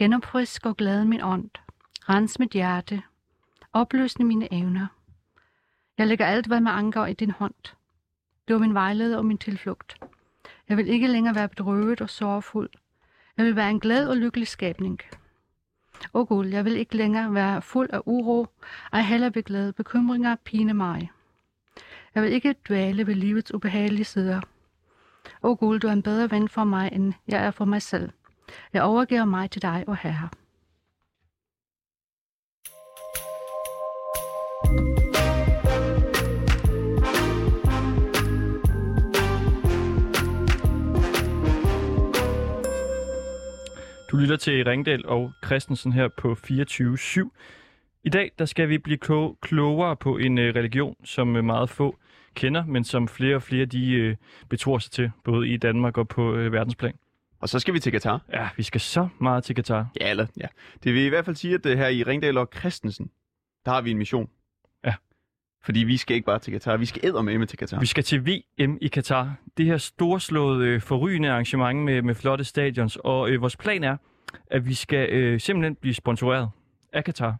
Genopfrisk og glad min ånd. Rens mit hjerte. Opløsne mine evner. Jeg lægger alt, hvad mig angår i din hånd. Du er min vejleder og min tilflugt. Jeg vil ikke længere være bedrøvet og sorgfuld. Jeg vil være en glad og lykkelig skabning. O Gud, jeg vil ikke længere være fuld af uro, ej heller ved glæde bekymringer pine mig. Jeg vil ikke dvæle ved livets ubehagelige sider. O Gud, du er en bedre ven for mig, end jeg er for mig selv. Jeg overgiver mig til dig, og Herre. Du lytter til Ringdal og Christensen her på 24.7. I dag der skal vi blive klo- klogere på en øh, religion, som øh, meget få kender, men som flere og flere de øh, betror sig til, både i Danmark og på øh, verdensplan. Og så skal vi til Katar. Ja, vi skal så meget til Katar. Ja, eller, ja. Det vil i hvert fald sige, at uh, her i Ringdal og Christensen, der har vi en mission. Ja. Fordi vi skal ikke bare til Katar, vi skal med til Katar. Vi skal til VM i Katar. Det her storslåede, øh, forrygende arrangement med, med flotte stadions. Og øh, vores plan er, at vi skal øh, simpelthen blive sponsoreret af Katar.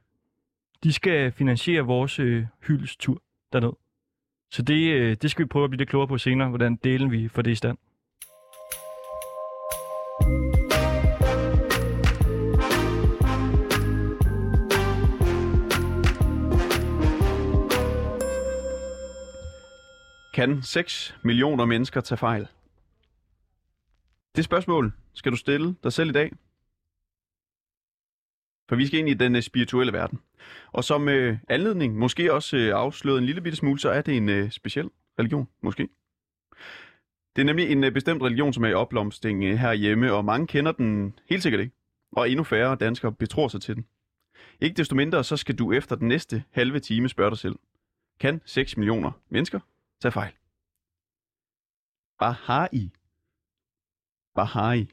De skal finansiere vores øh, hyldestur derned. Så det, øh, det skal vi prøve at blive lidt klogere på senere, hvordan delen vi får det i stand. Kan 6 millioner mennesker tage fejl? Det spørgsmål skal du stille dig selv i dag. For vi skal ind i den øh, spirituelle verden. Og som øh, anledning, måske også øh, afsløret en lille bitte smule, så er det en øh, speciel religion, måske. Det er nemlig en øh, bestemt religion, som er i opblomstring øh, herhjemme, og mange kender den helt sikkert ikke. Og endnu færre danskere betror sig til den. Ikke desto mindre, så skal du efter den næste halve time spørge dig selv. Kan 6 millioner mennesker tage fejl? Baha'i. Baha'i.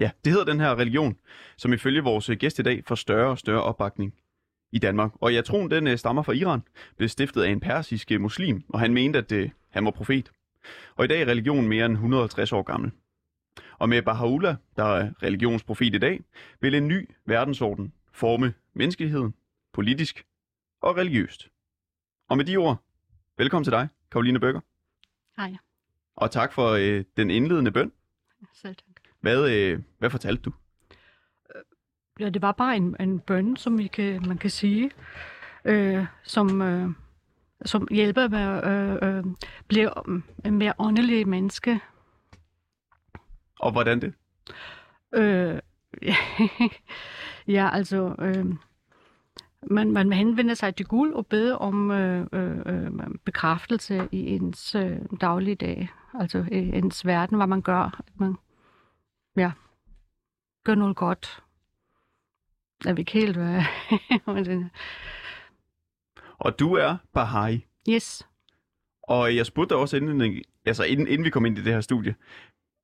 Ja, det hedder den her religion, som ifølge vores øh, gæst i dag får større og større opbakning i Danmark. Og jeg tror, den øh, stammer fra Iran, blev stiftet af en persisk øh, muslim, og han mente, at det, han var profet. Og i dag er religionen mere end 150 år gammel. Og med Baha'u'llah, der er religionsprofet i dag, vil en ny verdensorden forme menneskeheden, politisk og religiøst. Og med de ord, velkommen til dig, Karoline Bøger. Hej. Og tak for øh, den indledende bøn. Selv tak. Hvad, øh, hvad fortalte du? Ja, det var bare en, en bøn, som vi kan, man kan sige, øh, som, øh, som hjælper med at øh, øh, blive en mere åndelig menneske. Og hvordan det? Øh, ja, altså, øh, man, man henvender sig til Gud og beder om øh, øh, øh, bekræftelse i ens øh, daglige dag, altså i ens verden, hvad man gør. At man, ja, gør noget godt. Jeg ved ikke helt, hvad... er. Og du er Baha'i. yes. Og jeg spurgte dig også inden, altså inden, inden vi kom ind i det her studie,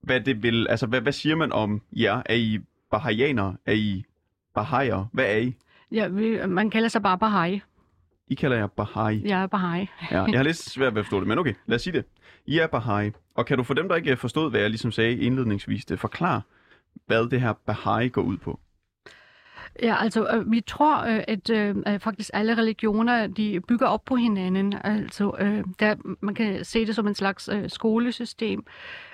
hvad det vil, altså hvad, hvad siger man om jer? Er I Bahaianere? Er I Bahaier? Hvad er I? Ja, vi, man kalder sig bare Bahai. I kalder jer Bahai. Jeg er Bahai. Ja, jeg har lidt svært ved at forstå det, men okay, lad os sige det. I er Bahai. Og kan du for dem, der ikke forstod, hvad jeg ligesom sagde indledningsvis, det forklare, hvad det her Bahai går ud på? Ja, altså øh, vi tror, øh, at øh, faktisk alle religioner, de bygger op på hinanden. Altså, øh, der, man kan se det som en slags øh, skolesystem,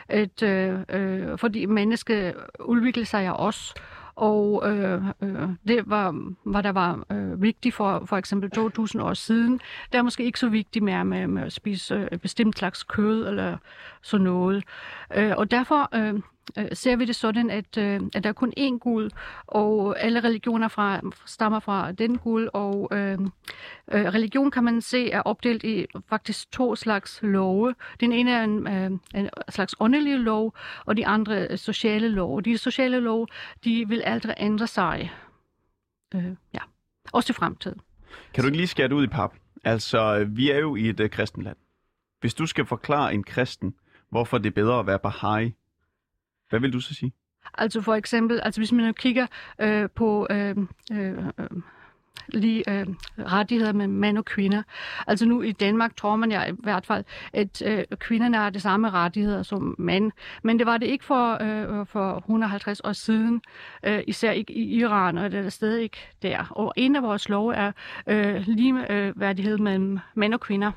at øh, øh, fordi mennesket udvikler sig af os, og øh, øh, det var, hvad der var øh, vigtigt for for eksempel 2000 år siden, det er måske ikke så vigtigt mere med, med at spise øh, bestemt slags kød eller sådan noget. Øh, og derfor øh, øh, ser vi det sådan, at, øh, at der er kun én Gud, og alle religioner fra, stammer fra den Gud, og øh, øh, religion kan man se er opdelt i faktisk to slags love. Den ene er en, øh, en slags åndelig lov, og de andre sociale lov. De sociale lov, de vil aldrig ændre sig. Øh, ja. Også i fremtiden. Kan du ikke lige skære det ud i pap? Altså, vi er jo i et øh, uh, kristenland. Hvis du skal forklare en kristen, hvorfor det er bedre at være Bahai, hvad vil du så sige? Altså for eksempel, altså hvis man kigger øh, på øh, øh, øh, lige øh, rettigheder med mænd og kvinder. Altså nu i Danmark tror man ja i hvert fald, at øh, kvinderne har de samme rettigheder som mænd. Men det var det ikke for, øh, for 150 år siden, øh, især ikke i Iran, og det er stadig ikke der. Og en af vores love er øh, lige øh, værdighed mellem mænd og kvinder.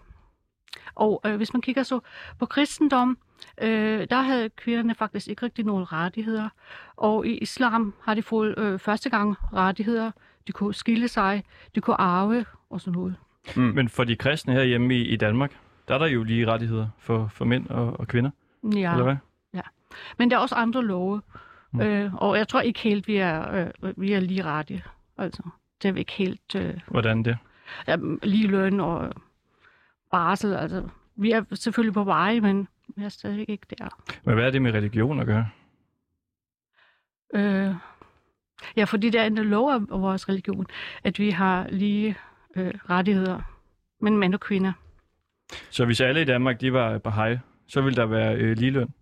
Og øh, hvis man kigger så på kristendom, øh, der havde kvinderne faktisk ikke rigtig nogen rettigheder. Og i islam har de fået øh, første gang rettigheder. De kunne skille sig, de kunne arve og sådan noget. Mm. Men for de kristne herhjemme i, i Danmark, der er der jo lige rettigheder for, for mænd og, og kvinder, Ja, eller hvad? men der er også andre love. Mm. Øh, og jeg tror ikke helt, vi er, øh, vi er lige rettige. Altså, det er vi ikke helt øh, Hvordan det? ja, lige løn og barsel. Altså, vi er selvfølgelig på vej, men vi er stadig ikke der. Men hvad er det med religion at gøre? Øh, ja, fordi det er en lov af vores religion, at vi har lige øh, rettigheder, men mænd og kvinder. Så hvis alle i Danmark, de var Baha'i, så ville der være øh, ligeløn,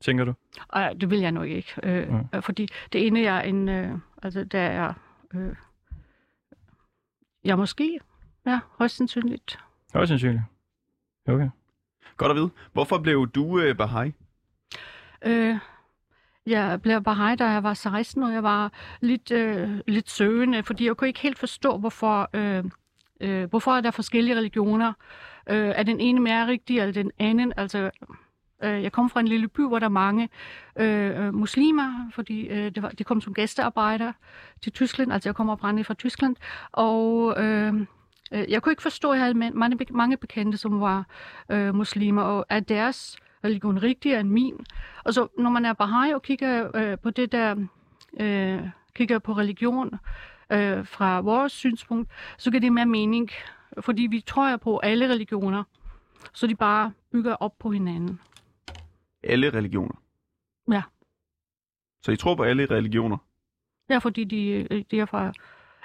tænker du? Og det vil jeg nok ikke, øh, Ja. ja. fordi det ene er en, øh, altså der er, øh, ja måske, ja, højst sandsynligt. Højst sandsynligt. Okay. Godt at vide. Hvorfor blev du øh, Baha'i? Øh, jeg blev Baha'i, da jeg var 16, og jeg var lidt, øh, lidt søgende, fordi jeg kunne ikke helt forstå, hvorfor, øh, øh, hvorfor er der forskellige religioner. Øh, er den ene mere rigtig, eller den anden? Altså, øh, jeg kom fra en lille by, hvor der er mange øh, øh muslimer, fordi øh, det var, de kom som gæstearbejdere til Tyskland. Altså, jeg kommer oprindeligt fra Tyskland, og... Øh, jeg kunne ikke forstå, at jeg havde mange, mange bekendte, som var øh, muslimer, og er deres religion rigtigere end min? Og så når man er Baha'i og kigger øh, på det der, øh, kigger på religion øh, fra vores synspunkt, så giver det mere mening, fordi vi tror på alle religioner, så de bare bygger op på hinanden. Alle religioner. Ja. Så I tror på alle religioner? Ja, fordi de, øh, de er fra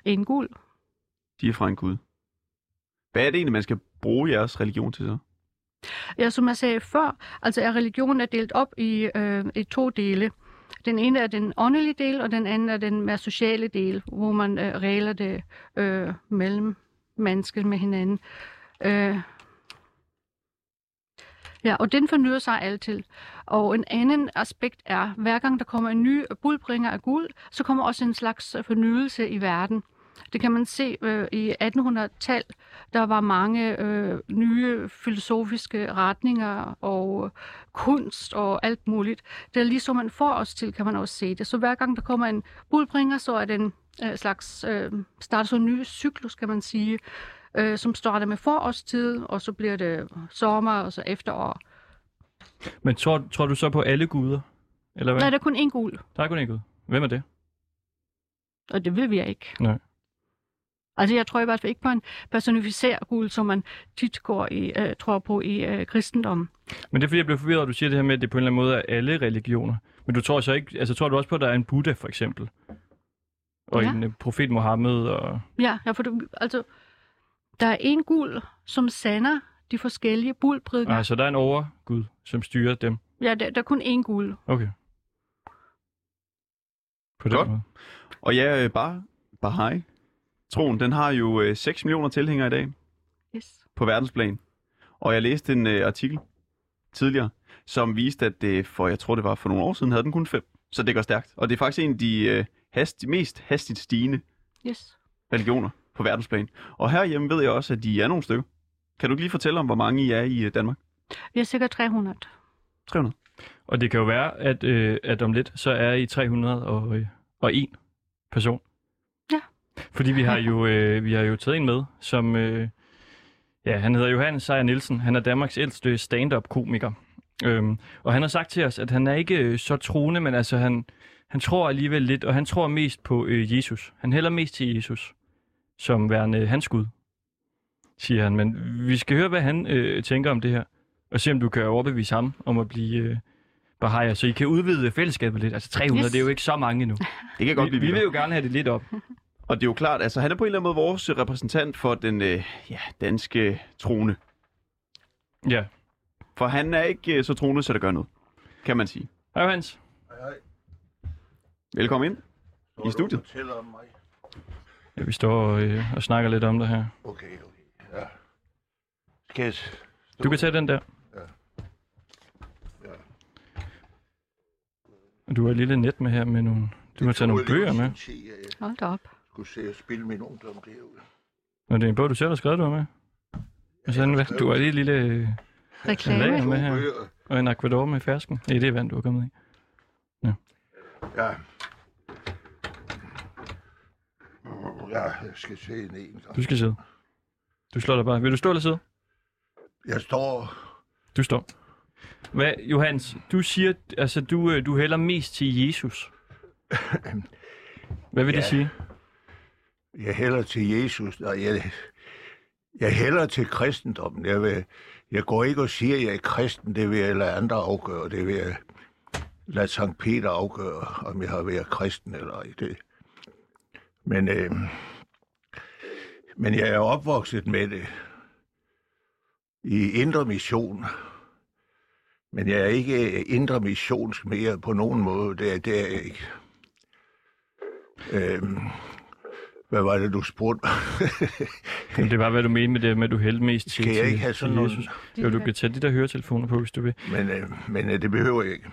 en guld. De er fra en gud. Hvad er det egentlig, man skal bruge jeres religion til så? Ja, som jeg sagde før, altså er religionen er delt op i, øh, i to dele. Den ene er den åndelige del, og den anden er den mere sociale del, hvor man øh, regler det øh, mellem mennesker med hinanden. Øh, ja, og den fornyer sig altid. Og en anden aspekt er, hver gang der kommer en ny budbringer af guld, så kommer også en slags fornyelse i verden. Det kan man se øh, i 1800-tal. Der var mange øh, nye filosofiske retninger og kunst og alt muligt. Det er ligesom man får os til, kan man også se det. Så hver gang der kommer en budbringer, så er det en øh, slags øh, starter så en ny cyklus, kan man sige, øh, som starter med forårstid, og så bliver det sommer og så efterår. Men tror, tror du så på alle guder? Eller hvad? Nej, der er kun én gul, Der er kun en gud. Hvem er det? og det vil vi ikke. Nej. Altså, jeg tror i hvert fald ikke på en personificeret guld, som man tit går i, øh, tror på i øh, kristendommen. Men det er fordi, jeg blev forvirret, at du siger det her med, at det på en eller anden måde er alle religioner. Men du tror så ikke, altså tror du også på, at der er en Buddha for eksempel? Og Ja. en uh, profet Mohammed og... Ja, ja for du, altså, der er en guld, som sender de forskellige budprædikener. Ah, så der er en overgud, som styrer dem. Ja, der, der er kun én guld. Okay. På den Godt. måde. Og ja, øh, bare Baha'i. Troen, den har jo øh, 6 millioner tilhængere i dag Yes. på verdensplan. Og jeg læste en øh, artikel tidligere, som viste, at det for, jeg tror det var for nogle år siden, havde den kun 5. Så det går stærkt. Og det er faktisk en af de øh, hast, mest hastigt stigende Yes. religioner på verdensplan. Og herhjemme ved jeg også, at de er nogle stykker. Kan du lige fortælle om, hvor mange I er i øh, Danmark? Vi er cirka 300. 300. Og det kan jo være, at, øh, at om lidt, så er I 301 og en person. Fordi vi har jo, øh, vi har jo taget en med, som... Øh, ja, han hedder Johannes Sejer Nielsen. Han er Danmarks ældste stand-up-komiker. Øhm, og han har sagt til os, at han er ikke øh, så troende, men altså han, han tror alligevel lidt, og han tror mest på øh, Jesus. Han hælder mest til Jesus, som værende øh, hans Gud, siger han. Men vi skal høre, hvad han øh, tænker om det her, og se om du kan overbevise ham om at blive øh, Baha'i, så I kan udvide fællesskabet lidt. Altså 300, yes. Det er jo ikke så mange nu. Det kan godt Vi, blive vi vil jo gerne have det lidt op. Og det er jo klart, altså han er på en eller anden måde vores repræsentant for den øh, ja, danske trone. Ja. For han er ikke øh, så troende, så det gør noget, kan man sige. Hej Hans. Hej, hej. Velkommen ind. Så I studiet. Du fortæller om mig. Ja, vi står og, øh, og snakker lidt om det her. Okay, okay. Ja. Skal jeg... Du kan tage den der. Ja. Ja. Og du har et lille net med her med nogle... Du har taget nogle bøger med. Hold da op. skulle se at spille min ungdom derude. Og det er en bog, du selv har skrevet, du med. Og sådan, hvad? Du har lige et lille... øh, Reklame. med her. Og en aquador med fersken. Det er vand, du har kommet i. Ja. Ja, jeg skal se en en gang. Du skal sidde. Du slår dig bare. Vil du stå eller sidde? Jeg står... Du står. Hvad, Johannes, du siger, altså du, øh, du hælder mest til Jesus. Hvad vil det Ja. sige? Jeg hælder til Jesus, og jeg, jeg hælder til kristendommen. Jeg, vil, jeg går ikke og siger, at jeg er kristen. Det vil jeg lade andre afgøre. Det vil jeg lade Sankt Peter afgøre, om jeg har været kristen eller ej. Det. Men, øh, men jeg er opvokset med det i indre mission. Men jeg er ikke indre missionsk mere på nogen måde. Det er, det er jeg ikke. Øhm, hvad var det, du spurgte? Jamen, det var, hvad du mente med det, med at du hældte mest til, Skal jeg ikke have sådan Jesus. Jo, du kan tage de der høretelefoner på, hvis du vil. Men, øh, men øh, det behøver jeg ikke.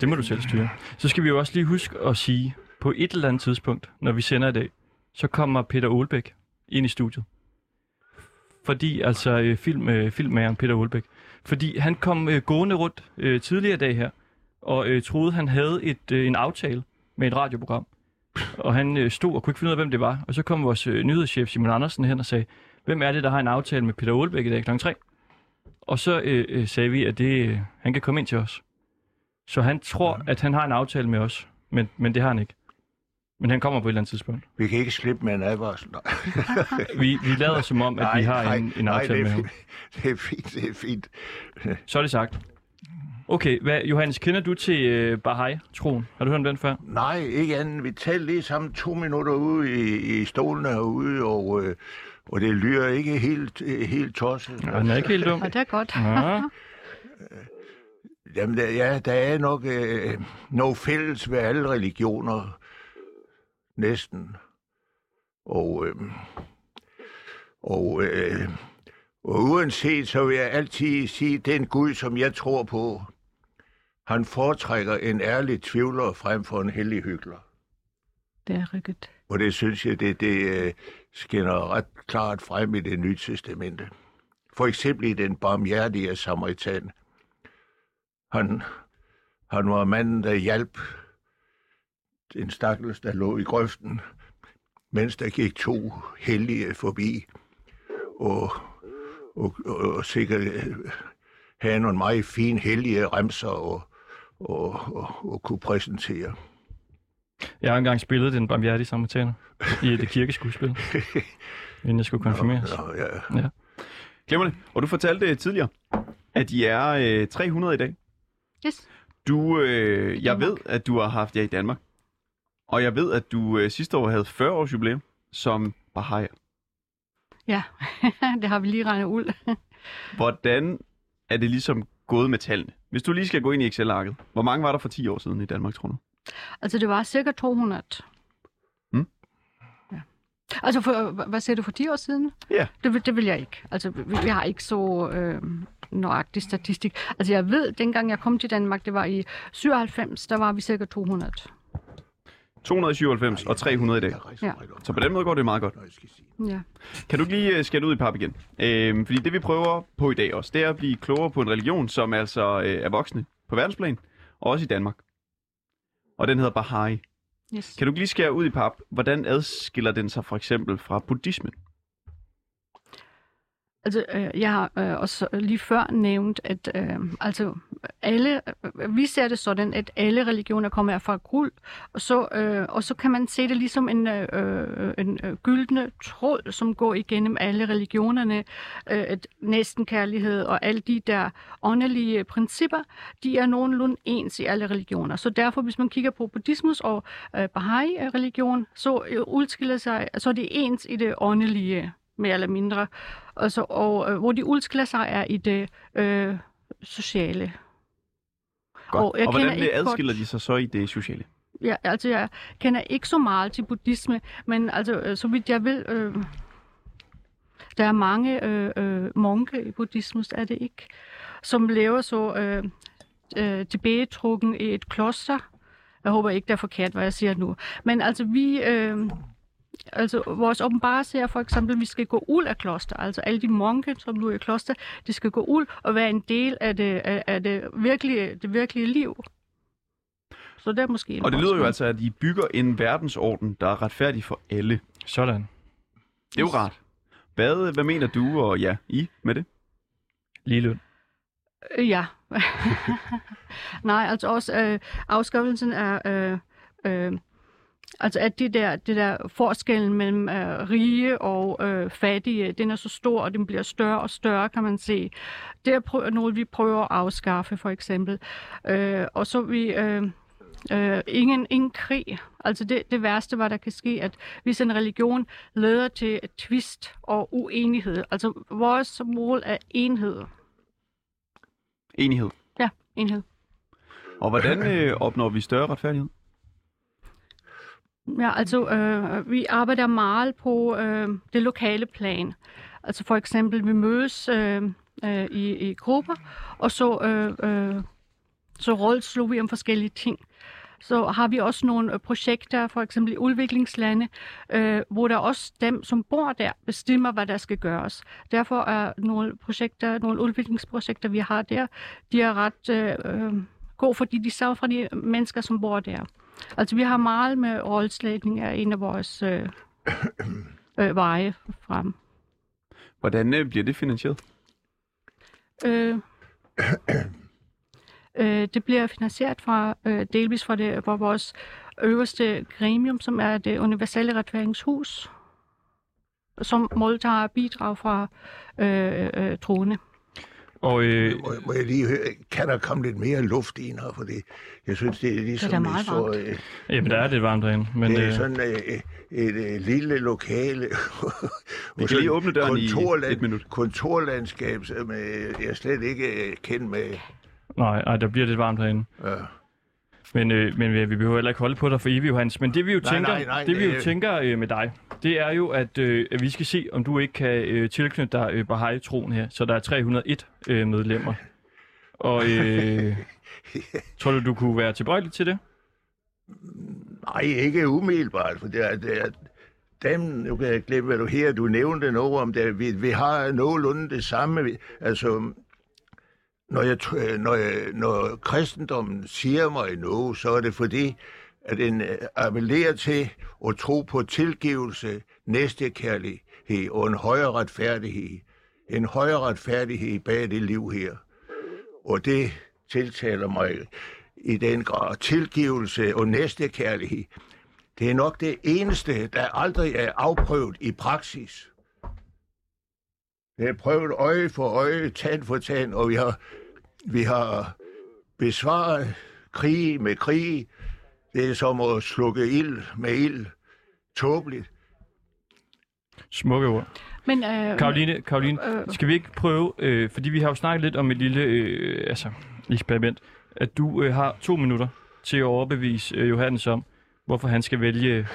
Det må du selv styre. Så skal vi jo også lige huske at sige, på et eller andet tidspunkt, når vi sender i dag, så kommer Peter Olbæk ind i studiet. Fordi, altså øh, film, øh, filmmageren Peter Olbæk, fordi han kom øh, gående rundt øh, tidligere i dag her, og øh, troede, han havde et, øh, en aftale med et radioprogram. Og han øh, stod og kunne ikke finde ud af, hvem det var. Og så kom vores øh, nyhedschef Simon Andersen hen og sagde, hvem er det, der har en aftale med Peter Olbæk i dag kl. 3? Og så øh, øh, sagde vi, at det, øh, han kan komme ind til os. Så han tror, at han har en aftale med os, men, men det har han ikke. Men han kommer på et eller andet tidspunkt. Vi kan ikke slippe med en advarsel. Nej, Vi, vi lader som om, at vi har en, en aftale nej, med det, ham. er, fi- det er fint, det er fint. Så er det sagt. Okay, hvad, Johannes, kender du til øh, Baha'i-troen? Har du hørt om den før? Nej, ikke andet. Vi talte lige sammen to minutter ude i, i stolen herude, og, øh, og det lyder ikke helt, øh, helt tosset. Ja, den er ikke helt dum. Og det er godt. Ja. Jamen, der, ja, der er nok øh, noget fælles ved alle religioner. Næsten. Og, øh, og, øh, og uanset, så vil jeg altid sige, den Gud, som jeg tror på, han foretrækker en ærlig tvivler frem for en hellig hyggelig. Det er rigtigt. Og det synes jeg, det, det øh, skinner ret klart frem i det nye testamente. For eksempel i den barmhjertige samaritan. Han, han var manden, der hjalp en stakkels, der lå i grøften, mens der gik to hellige forbi, og, og, og, og sikkert øh, havde nogle meget fine hellige remser og, og, og, og kunne præsentere. Jeg har engang spillet den barmhjertige samaritaner i et kirkeskuespil, inden jeg skulle konfirmeres. Ja, ja. Glemmer det. Og du fortalte tidligere, at de er øh, 300 i dag. Yes. Du, øh, jeg ved, at du har haft jer i Danmark. Og jeg ved, at du øh, sidste år havde 40 års jubilæum som Baha'i. Ja, det har vi lige regnet ud. Hvordan er det ligesom gået med tallene? Hvis du lige skal gå ind i Excel-arket. Hvor mange var der for 10 år siden i Danmark, tror du? Altså, det var cirka 200. Hmm? Ja. Altså, for, hva- hvad siger du, for 10 år siden? Ja. Det, vil- det vil jeg ikke. Altså, vi, vi har ikke så øh, nøjagtig statistik. Altså, jeg ved, dengang jeg kom til Danmark, det var i 97, der var vi cirka 200. 297 og 300 i dag. Ja. Så på den måde går det meget godt. Ja. Kan du ikke lige øh, skære ud i pap igen? Øhm, fordi det vi prøver på i dag også, det er at blive klogere på en religion, som altså øh, er voksne på verdensplan, og også i Danmark. Og den hedder Baha'i. Yes. Kan du lige skære ud i pap, hvordan adskiller den sig for eksempel fra buddhismen? Altså, øh, jeg har øh, også lige før nævnt, at øh, altså alle, øh, vi ser det sådan, at alle religioner kommer fra guld, og så, øh, og så kan man se det ligesom en, øh, øh en øh, gyldne tråd, som går igennem alle religionerne, øh, næsten kærlighed og alle de der åndelige principper, de er nogenlunde ens i alle religioner. Så derfor, hvis man kigger på buddhismus og øh, Baha'i-religion, så øh, udskiller sig, så er det ens i det åndelige, mere eller mindre. Altså, og øh, hvor de sig er i det øh, sociale. Godt. Og jeg og hvordan ikke adskiller godt- de sig så i det sociale? Ja, altså jeg kender ikke så meget til buddhisme, men altså, øh, så vidt jeg ved, øh, der er mange øh, øh, munke i buddhisme, er det ikke, som lever så øh, øh, tilbagetrukken i et kloster. Jeg håber ikke, det er forkert, hvad jeg siger nu. Men altså, vi... Øh, Altså, vores åbenbarelse er for eksempel, at vi skal gå ud af kloster. Altså, alle de munke, som nu er i kloster, de skal gå ud og være en del af det, af, af det, virkelige, det virkelige liv. Så det er måske en Og det lyder jo altså, at I bygger en verdensorden, der er retfærdig for alle. Sådan. Det er jo rart. Hvad, hvad mener du og ja, I med det? Lige løn. Øh, Ja. Nej, altså også øh, afskaffelsen af... Øh, øh, altså at det der, det der forskellen mellem øh, rige og øh, fattige, den er så stor, og den bliver større og større, kan man se. Det er prø- noget, vi prøver at afskaffe, for eksempel. Øh, og så vi... Øh, Øh, ingen, ingen krig. Altså det, det værste, hvad der kan ske, at hvis en religion leder til et twist og uenighed. Altså vores mål er enhed. Enighed. Ja, enhed. Og hvordan øh, opnår vi større retfærdighed? Ja, altså øh, vi arbejder meget på øh, det lokale plan. Altså for eksempel, vi mødes øh, øh, i, i grupper, og så, øh, øh, så rådslår vi om forskellige ting. Så har vi også nogle øh, projekter, for eksempel i udviklingslande, øh, hvor der også dem, som bor der, bestemmer, hvad der skal gøres. Derfor er nogle projekter, nogle udviklingsprojekter, vi har der, de er ret øh, øh gode, fordi de sørger for de mennesker, som bor der. Altså, vi har meget med rådslagning af en af vores øh, øh, veje frem. Hvordan øh, bliver det finansieret? Øh, øh, det bliver finansieret fra øh, delvis fra, det, fra vores øverste gremium, som er det universelle retfærdighedshus, som modtager bidrag fra øh, øh, troende. Og øh, Må, må jeg lige høre, kan der komme lidt mere luft ind her? Fordi jeg synes, det er ligesom... Det er meget så, varmt. øh, jamen, der er lidt varmt derinde. Men, det er øh, sådan øh, et, et lille lokale. Vi kan lige åbne døren i et minut. Kontorlandskab, som øh, jeg slet ikke øh, kendt med. nej, nej, der bliver lidt varmt herinde. Ja. Men, øh, men vi vi behøver heller ikke holde på dig for evigt, Johannes. Men det vi jo Nej, tænker, nej, nej, det, vi jo det- tænker øh, med dig, det er jo, at, øh, at vi skal se, om du ikke kan øh, tilknytte dig øh, Baha'i-troen her. Så der er 301 øh, medlemmer. Og øh, tror du, du kunne være tilbøjelig til det? Nej, ikke umiddelbart, for det er, det er dem, nu kan jeg glemme, hvad du her, du nævnte noget om det, vi, vi har nogenlunde det samme, altså, når, jeg, øh, når, jeg, når kristendommen siger mig noget, så er det fordi, at den øh, appellerer til at tro på tilgivelse, næstekærlighed og en højere retfærdighed. En højere retfærdighed bag det liv her. Og det tiltaler mig i den grad. Tilgivelse og næstekærlighed. Det er nok det eneste, der aldrig er afprøvet i praksis. Det er prøvet øje for øje, tand for tand, og vi har, vi har besvaret krig med krig. Det er som at slukke ild med ild. Tåbeligt. Smukke ord. Men, øh, Karoline, Karoline øh. skal vi ikke prøve, øh, fordi vi har jo snakket lidt om et lille øh, altså, eksperiment, at du øh, har to minutter til at overbevise øh, Johannes om, hvorfor han skal vælge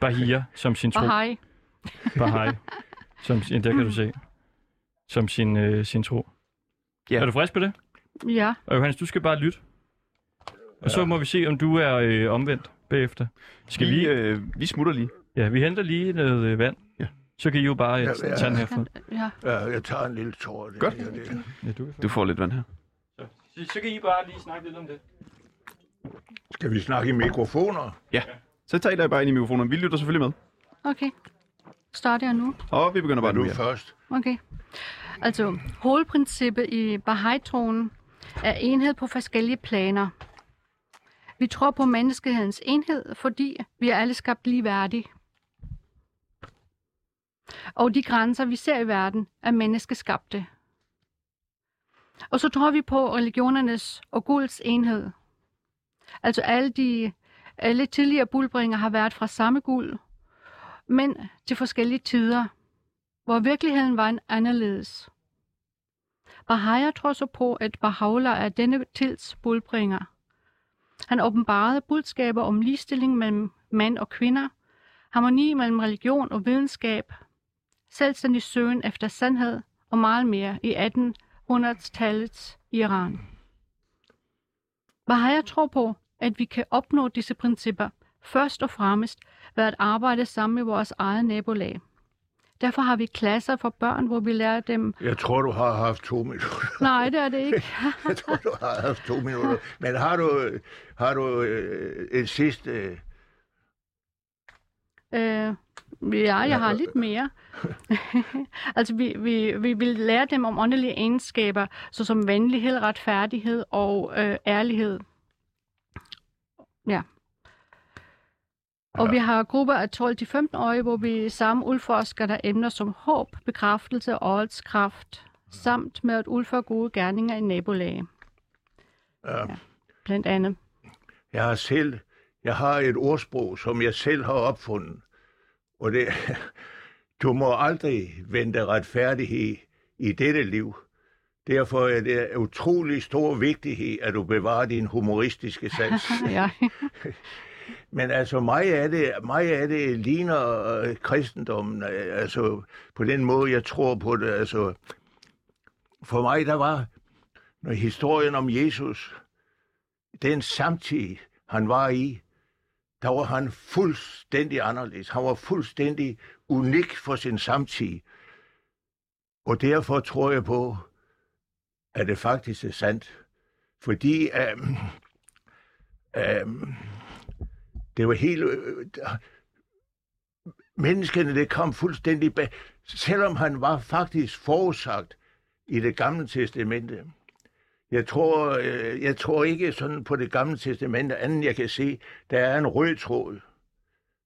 Bahia som sin tro. Bahai. Bahai. Som, ja, der kan du se. Som sin, øh, sin tro. Ja. Er du frisk på det? Ja, Og Johannes, du skal bare lytte. Og så må vi se, om du er øh, omvendt bagefter. Skal Vi, vi? øh, vi smutter lige. Ja, vi henter lige noget øh, vand. Ja. Så kan I jo bare øh, Ja, ja. tage den herfra. ja. Ja, jeg tager en lille tår. Det, Godt. her, det. Ja, du. Du får lidt vand her. Så, så kan I bare lige snakke lidt om det. Skal vi snakke i mikrofoner? Ja. Så taler jeg bare ind i mikrofonen. Vi lytter selvfølgelig med. Okay. Starter jeg nu? Og vi begynder bare nu. du først? Okay. Altså, hovedprincippet i Baha'i-troen er enhed på forskellige planer. Vi tror på menneskehedens enhed, fordi vi er alle skabt ligeværdige. Og de grænser, vi ser i verden, er menneskeskabte. Og så tror vi på religionernes og Guds enhed. Altså alle de alle tidligere bulbringer har været fra samme guld, men til forskellige tider hvor virkeligheden var en anderledes. Baha'ya tror så på, at Baha'u'llah er denne tids budbringer. Han åbenbarede budskaber om ligestilling mellem mænd og kvinder, harmoni mellem religion og videnskab, selvstændig søgen efter sandhed og meget mere i 1800-tallets Iran. Bahaya tror på, at vi kan opnå disse principper først og fremmest ved at arbejde sammen med vores eget nabolag. Derfor har vi klasser for børn, hvor vi lærer dem... Jeg tror, du har haft to minutter. Nej, det er det ikke. Jeg tror, du har haft to minutter. Men har du, har du øh, et sidste... Øh, Øh, ja, jeg har lidt mere. altså, vi, vi, vi vil lære dem om åndelige egenskaber, såsom venlighed, retfærdighed og øh, ærlighed. Ja. Og vi har grupper af 12-15-årige, hvor vi sammen udforsker der emner som håb, bekræftelse og årets kraft, samt med at udføre gode gerninger i nabolaget, ja. blandt andet. Jeg har selv, jeg har et ordsprog, som jeg selv har opfundet. Og det du må aldrig vente retfærdighed i dette liv. Derfor er det utrolig stor vigtighed, at du bevarer din humoristiske sans. ja. Men altså, mig af det, mig af det ligner øh, kristendommen, øh, altså på den måde, jeg tror på det. Altså, for mig, der var, når historien om Jesus, den samtid, han var i, der var han fuldstændig anderledes. Han var fuldstændig unik for sin samtid. Og derfor tror jeg på, at det faktisk er sandt. Fordi øhm, øhm, det var helt... Øh, øh, menneskene, det kom fuldstændig bag... Selvom han var faktisk forudsagt i det gamle testamente. Jeg tror, øh, jeg tror ikke sådan på det gamle testamente, anden jeg kan se, der er en rød tråd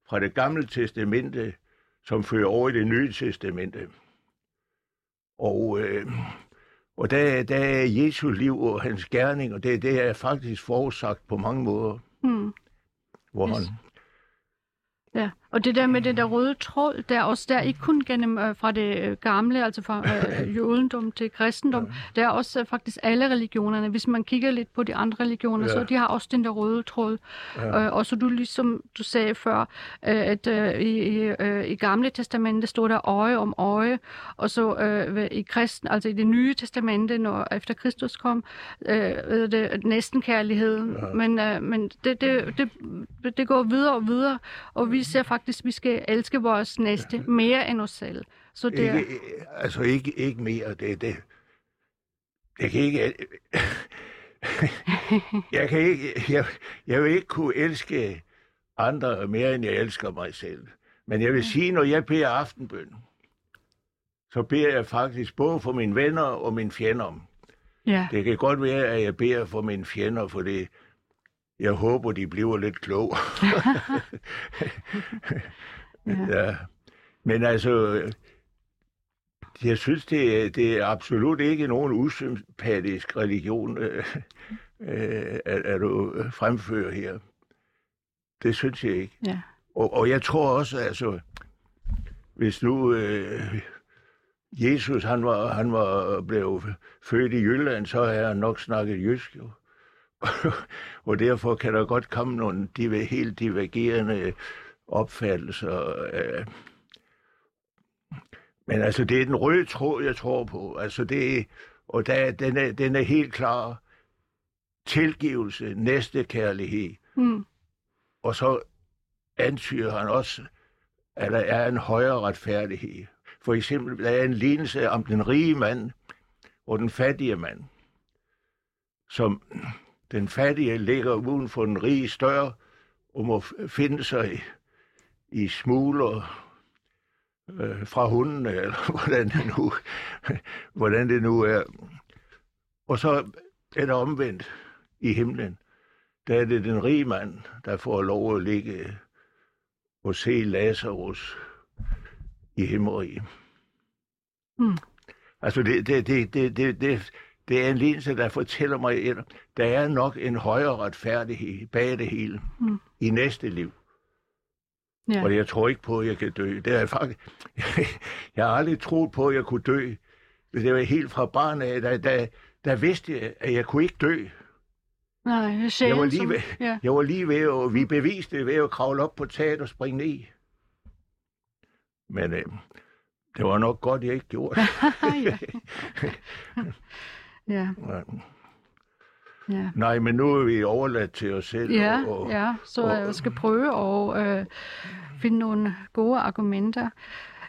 fra det gamle testamente, som fører over i det nye testamente. Og, øh, og der, der er Jesu liv og hans gerning, og det, det er faktisk forudsagt på mange måder, Mm hvor Yes. han... Ja, og det der med det der røde tråd, der er også der ikke kun gennem øh, fra det øh, gamle, altså fra øh, jødendom til kristendom, ja. der er også øh, faktisk alle religionerne. Hvis man kigger lidt på de andre religioner, Ja. så de har også den der røde tråd. Ja. Øh, og så du ligesom du sagde før, øh, at øh, i, i, øh, i gamle testamente stod der øje om øje, og så øh, i kristen, altså i det nye testamente, når efter Kristus kom, øh, det næsten kærligheden. Ja. Men, øh, men det, det, det, det går videre og videre, og vi ser faktisk, at vi skal elske vores næste mere end os selv. Så det er, Ikke, altså ikke, ikke mere. Det, det, jeg kan ikke... jeg kan ikke... Jeg, jeg vil ikke kunne elske andre mere, end jeg elsker mig selv. Men jeg vil sige, når jeg beder aftenbøn, så beder jeg faktisk både for mine venner og mine fjender. ja, Det kan godt være, at jeg beder for mine fjender, for det, jeg håber, de bliver lidt klogere. ja. Ja. Men altså, jeg synes, det, er- det er absolut ikke nogen usympatisk religion, øh, øh, at, at du fremfører her. Det synes jeg ikke. ja. Og, og jeg tror også, altså, hvis nu øh, Jesus han var, han var blevet født i Jylland, så har han nok snakket jysk jo. og derfor kan der godt komme nogle div- helt divergerende opfattelser. Øh. Men altså, det er den røde tråd, jeg tror på. Altså, det er, og der, den, er, den er helt klar. Tilgivelse, næstekærlighed, Mm. og så antyder han også, at der er en højere retfærdighed. For eksempel, der er en lignelse om den rige mand og den fattige mand. Som den fattige ligger uden for den rige større og må finde sig i smugler øh, fra hunden, eller hvordan det, nu, hvordan det nu er. Og så er det omvendt i himlen. Der er det den rige mand, der får lov at ligge og se Lazarus i himmeriget. Mm. Altså, det, det, det, det, det, det, det er en lignelse, der fortæller mig, at der er nok en højere retfærdighed bag det hele Mm. i næste liv. Ja. Og jeg tror ikke på, at jeg kan dø. Det er faktisk... jeg har aldrig troet på, at jeg kunne dø. Det var helt fra barn af, der, der, der vidste jeg, at jeg kunne ikke dø. Nej, sjældent. Jeg var lige som- ved- Ja. Jeg var lige ved, og vi beviste det ved at kravle op på taget og springe ned. Men øh, det var nok godt, jeg ikke gjorde det. ja. ja, Ja. Nej, men nu er vi overladt til os selv. Ja, og, og, ja, så og- jeg skal prøve at øh, finde nogle gode argumenter.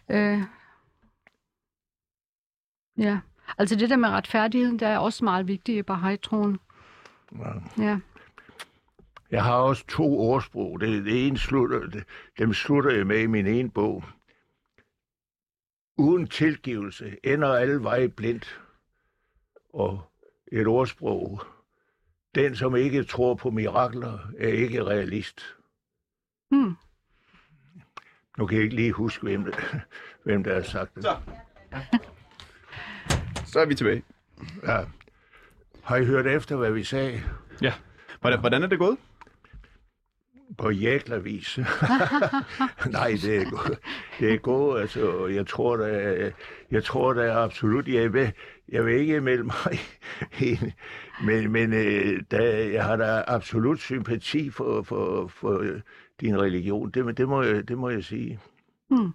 Øh, ja, altså det der med retfærdigheden, der er også meget vigtigt i Baha'i-troen. Ja. Ja, Jeg har også to ordsprog. Det, det ene slutter, det, dem slutter jeg med i min ene bog. Uden tilgivelse ender alle veje blindt. Og et ordsprog. Den, som ikke tror på mirakler, er ikke realist. hmm. Nu kan jeg ikke lige huske, hvem, det, hvem der har sagt det. Så. Så er vi tilbage. Ja. Har I hørt efter, hvad vi sagde? Ja. Hvordan, hvordan er det gået? På jæklervis. Nej, det er gået. Det er gået, altså. Jeg tror, der, jeg tror, der er absolut... Jeg vil, jeg vil ikke melde mig ind, men, men øh, der, jeg har da absolut sympati for, for, for din religion. Det, det, må, jeg, det må jeg sige. Hmm.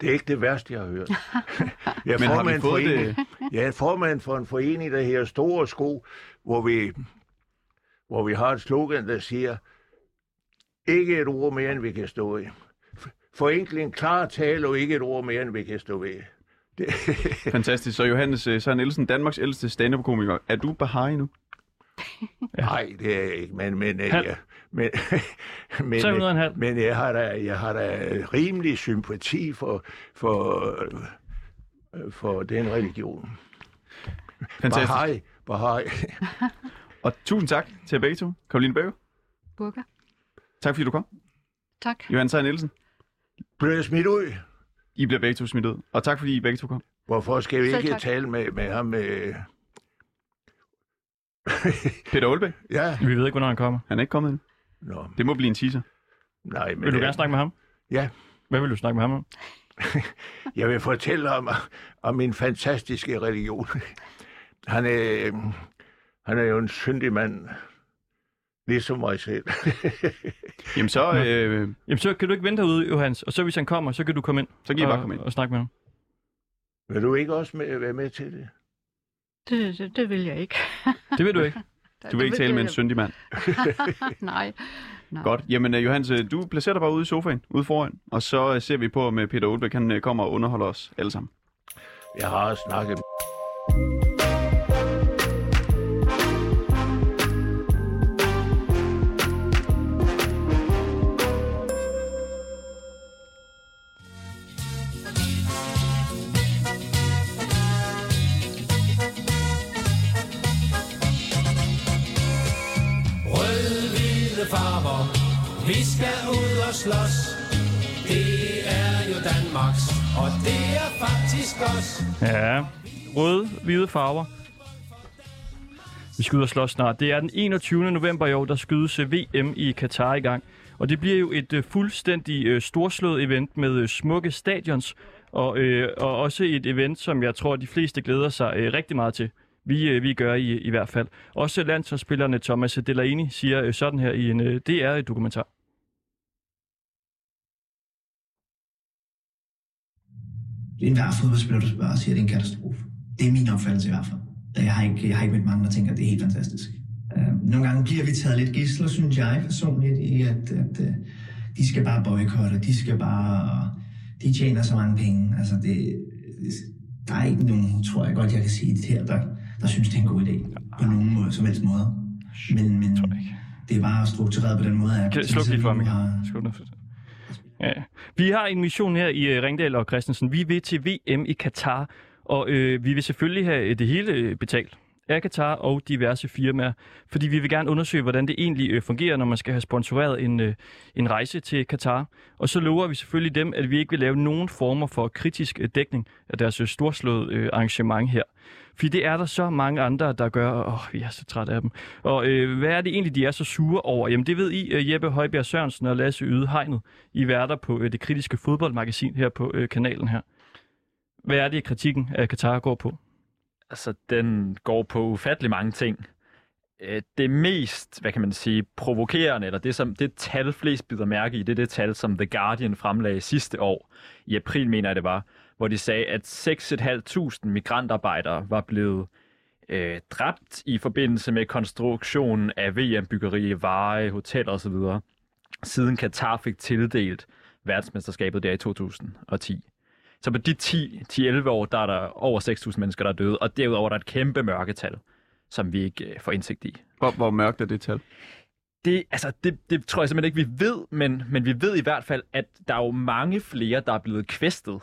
Det er ikke det værste, jeg har hørt. Jeg er Men har vi formand for fået en- det- Jeg er formand for en forening, der hedder Store Sko, hvor vi, hvor vi har et slogan, der siger, ikke et ord mere, end vi kan stå i. Forenkling, klar tale, og ikke et ord mere, end vi kan stå ved. Det, Fantastisk. Så Johannes øh, Søren Nielsen, Danmarks ældste stand-up-komiker. Er du Bahai nu? nej, det er jeg ikke, men, men, Han- ja, men, men, 300,5. men jeg har da, jeg har da rimelig sympati for, for, øh, for den religion. Fantastisk. Bahai, Bahai. Og tusind tak til jer begge to. Karoline Bøge, Burger. tak fordi du kom. Tak. Johannes Søren Nielsen, Blev jeg smidt ud? I bliver begge to smidt ud. Og tak fordi I begge to kom. Hvorfor skal vi Selv ikke tak. tale med, med ham? Øh... Peter Aalbæk, ja, Vi ved ikke, hvornår han kommer. han er ikke kommet endnu. Nå, Det må blive en teaser. nej, men Vil du øh, gerne snakke med ham? Ja, Hvad vil du snakke med ham om? jeg vil fortælle om, om min fantastiske religion. Han er, han er jo en syndig mand, ligesom mig selv. Jamen så, øh, Jamen, så kan du ikke vente herude, Johannes. Og så hvis han kommer, så kan du komme ind. så kan I og, bare komme ind. Og snakke med ham. vil du ikke også med, være med til det? Det, det, det vil jeg ikke. Det vil du ikke. Du vil ikke tale med en syndig mand. Nej. Nej. Godt. Jamen, øh, Johannes, øh, du placerer dig bare ude i sofaen, ude foran. Og så øh, ser vi på, om Peter Aalbæk han kommer og underholder os alle sammen. Jeg har snakket Ja, røde, hvide farver. Vi skal ud og slås snart. Det er den 21. november i år, der skydes øh, VM i Katar i gang. Og det bliver jo et øh, fuldstændig øh, storslået event med smukke stadions, og, øh, og også et event, som jeg tror, de fleste glæder sig øh, rigtig meget til. Vi, øh, vi gør i, i hvert fald. Også landsholdsspillerne Thomas Delaney siger øh, sådan her i en øh, DR-dokumentar. Enhver fodboldspiller, du spørger, siger, at det er en katastrofe. Det er min opfattelse i hvert fald. Jeg har ikke, jeg har ikke mødt mange, der tænker, at det er helt fantastisk. Uh, nogle gange bliver vi taget lidt gisler, synes jeg personligt, i at, at uh, de skal bare boykotte, de skal bare... De tjener så mange penge. Altså, det, der er ikke nogen, tror jeg godt, jeg kan sige det her, der, der synes, det er en god idé. På nogen måde, som helst måde. Men, men det er bare struktureret på den måde, at... Sluk lige for mig. Har, Ja. Vi har en mission her i øh, Ringdal og Christensen. Vi vil til VM i Katar, og øh, vi vil selvfølgelig have øh, det hele øh, betalt af Qatar og diverse firmaer, fordi vi vil gerne undersøge, hvordan det egentlig øh, fungerer, når man skal have sponsoreret en, øh, en rejse til Qatar. Og så lover vi selvfølgelig dem, at vi ikke vil lave nogen former for kritisk øh, dækning af deres storslåede arrangement her. Fordi det er der så mange andre, der gør, og åh, vi er så trætte af dem. Og øh, hvad er det egentlig, de er så sure over? Jamen det ved I, Jeppe Højbjerg Sørensen og Lasse Yde Hegnet. I værter på øh, det kritiske fodboldmagasin her på øh, kanalen her. Hvad er det, kritikken af Katar går på? Altså, den går på ufattelig mange ting. Øh, det mest, hvad kan man sige, provokerende, eller det, som, det tal flest bider mærke i, det er det tal, som The Guardian fremlagde sidste år, i april mener jeg det var, hvor de sagde, at 6.500 migrantarbejdere var blevet øh, dræbt i forbindelse med konstruktionen af VM-byggeri, veje, hoteller osv., siden Katar fik tildelt verdensmesterskabet der i 2010. Så på de 10-11 år, der er der over 6.000 mennesker, der er døde, og derudover der er et kæmpe mørketal, som vi ikke øh, får indsigt i. Hvor, hvor mørkt er det tal? Det, altså, det, det tror jeg simpelthen ikke, vi ved, men, men vi ved i hvert fald, at der er jo mange flere, der er blevet kvæstet,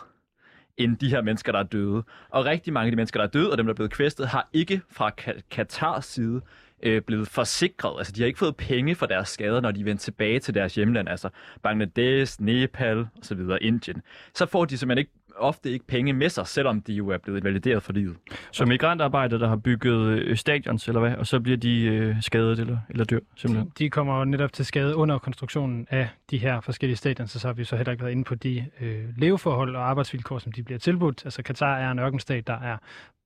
end de her mennesker, der er døde. Og rigtig mange af de mennesker, der er døde, og dem, der er blevet kvæstet, har ikke fra Ka- Katars side øh, blevet forsikret. Altså, de har ikke fået penge for deres skader, når de vender tilbage til deres hjemland. Altså, Bangladesh, Nepal osv., Indien. Så får de simpelthen ikke ofte ikke penge med sig, selvom de jo er blevet valideret for livet. Så migrantarbejdere, der har bygget øh, stadions, eller hvad, og så bliver de øh, skadet eller, eller dør, simpelthen. De kommer jo netop til skade under konstruktionen af de her forskellige stadions, så har vi så heller ikke været inde på de øh, leveforhold og arbejdsvilkår, som de bliver tilbudt. Altså Katar er en ørkenstat, der er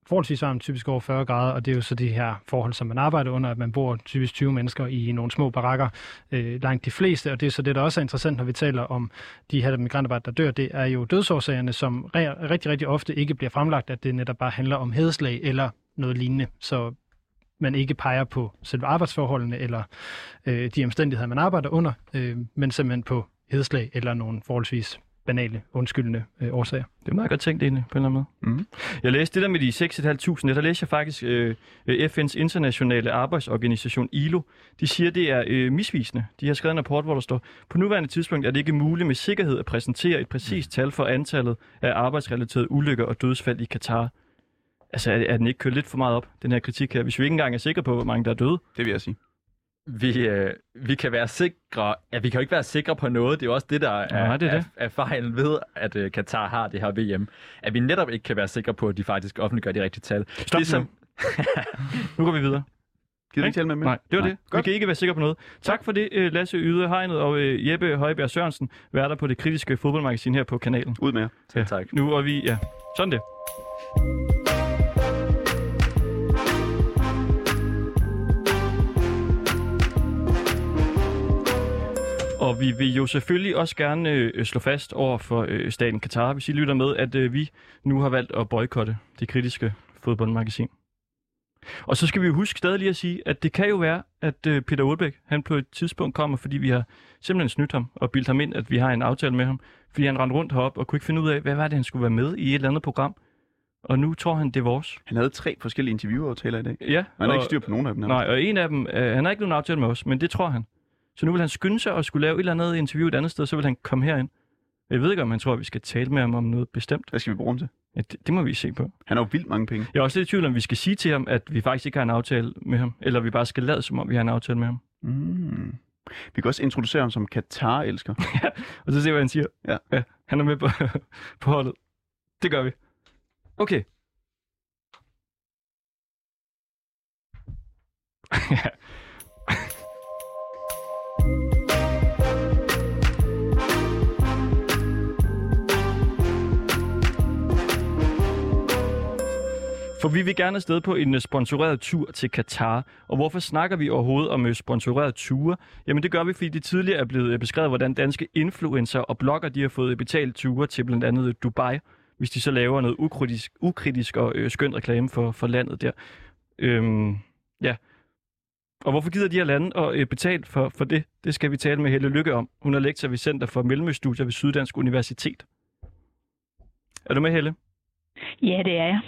forholdsvis varmt, typisk over 40 grader, og det er jo så de her forhold, som man arbejder under, at man bor typisk 20 mennesker i nogle små barakker, øh, langt de fleste, og det er så det, der også er interessant, når vi taler om de her migrantarbejdere, der dør, det er jo dødsårsagerne, som re- rigtig, rigtig ofte ikke bliver fremlagt, at det netop bare handler om hedeslag eller noget lignende, så man ikke peger på selve arbejdsforholdene eller øh, de omstændigheder, man arbejder under, øh, men simpelthen på hedeslag eller nogle forholdsvis banale, undskyldende øh, årsager. Det er meget godt tænkt egentlig, på en eller anden måde. Mhm. Jeg læste det der med de 6.500, der læste jeg faktisk øh, øh, FN's internationale arbejdsorganisation ILO. De siger, det er øh, misvisende. De har skrevet en rapport, hvor der står, på nuværende tidspunkt er det ikke muligt med sikkerhed at præsentere et præcist tal for antallet af arbejdsrelaterede ulykker og dødsfald i Katar. Altså, er, er den ikke kørt lidt for meget op, den her kritik her, hvis vi ikke engang er sikre på, hvor mange der er døde? Det vil jeg sige. Vi, øh, vi kan være sikre, ja, vi kan jo ikke være sikre på noget. Det er jo også det, der er, Nej, det er det. er, er fejlen ved, at øh, Katar har det her VM. At vi netop ikke kan være sikre på, at de faktisk offentliggør de rigtige tal. Stop det, som, Nu går vi videre. Gider du ikke tale med mig? Nej, det var Nej. det. Vi Godt. kan ikke være sikre på noget. Tak for det, øh, Lasse Yde Hegnet og øh, Jeppe Højbjerg Sørensen, værter på det kritiske fodboldmagasin her på kanalen. Ud med jer. Ja. tak. Nu er vi, ja, sådan det. Og vi vil jo selvfølgelig også gerne øh, slå fast over for øh, staten Katar, hvis I lytter med, at øh, vi nu har valgt at boykotte det kritiske fodboldmagasin. Og så skal vi jo huske stadig lige at sige, at det kan jo være, at øh, Peter Olbæk, han på et tidspunkt kommer, fordi vi har simpelthen snydt ham og bildt ham ind, at vi har en aftale med ham. Fordi han rendte rundt heroppe og kunne ikke finde ud af, hvad var det, han skulle være med i et eller andet program. Og nu tror han, det er vores. Han havde tre forskellige interviewaftaler i dag. Ja, Man har og, ikke styr på nogen af dem. nej, og en af dem, øh, han har ikke nogen aftale med os, men det tror han. Så nu vil han skynde sig og skulle lave et eller andet interview et andet sted, så vil han komme herind. Jeg ved ikke, om han tror, at vi skal tale med ham om noget bestemt. Hvad skal vi bruge ham til? Ja, det, det må vi se på. Han har jo vildt mange penge. Jeg er også lidt i tvivl om, vi skal sige til ham, at vi faktisk ikke har en aftale med ham, eller vi bare skal lade, som om vi har en aftale med ham. Mm. Vi kan også introducere ham som Katar-elsker. Og så se, hvad han siger. Ja. ja han er med på, på holdet. Det gør vi. Okay. Ja. For vi vil gerne afsted på en øh, sponsoreret tur til Katar. Og hvorfor snakker vi overhovedet om øh, sponsoreret ture? Jamen det gør vi, fordi det tidligere er blevet øh, beskrevet, hvordan danske influencer og blogger de har fået betalt ture til blandt andet Dubai, hvis de så laver noget ukritisk, ukritisk og øh, skønt reklame for, for landet der. Øhm, ja. Og hvorfor gider de her lande at øh, betale for, for det? Det skal vi tale med Helle Lykke om. Hun er lektor ved Center for Mellemøststudier ved Syddansk Universitet. Er du med, Helle? Ja, det er jeg.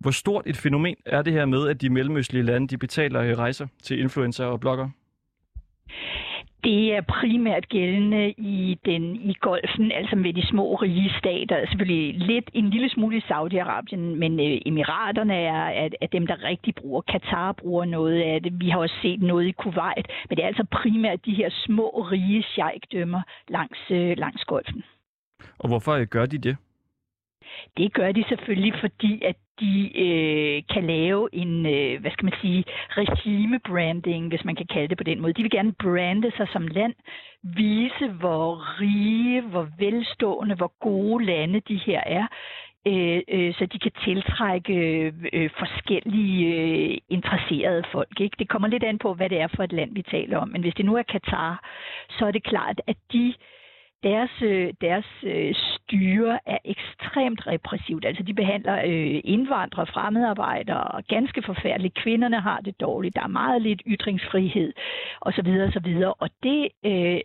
Hvor stort et fænomen er det her med, at de mellemøstlige lande de betaler øh, rejser til influencer og blogger? Det er primært gældende i den i golfen, altså med de små rige stater. Selvfølgelig lidt en lille smule i Saudi-Arabien, men øh, Emiraterne er, er, er dem, der rigtig bruger. Katar bruger noget af det. Vi har også set noget i Kuwait, men det er altså primært de her små rige sheikdømmer langs, øh, langs golfen. Og hvorfor øh, gør de det? Det gør de selvfølgelig, fordi at de øh, kan lave en, øh, hvad skal man sige, regimebranding, hvis man kan kalde det på den måde. De vil gerne brande sig som land, vise hvor rige, hvor velstående, hvor gode lande de her er. øh, øh, så de kan tiltrække øh, forskellige øh, interesserede folk. Ikke? Det kommer lidt an på, hvad det er for et land, vi taler om. Men hvis det nu er Katar, så er det klart, at de øh, deres øh, deres øh, styre er ekstremt repressivt. Altså de behandler øh, indvandrere, fremmedarbejdere ganske forfærdeligt. Kvinderne har det dårligt. Der er meget lidt ytringsfrihed osv. osv. Og det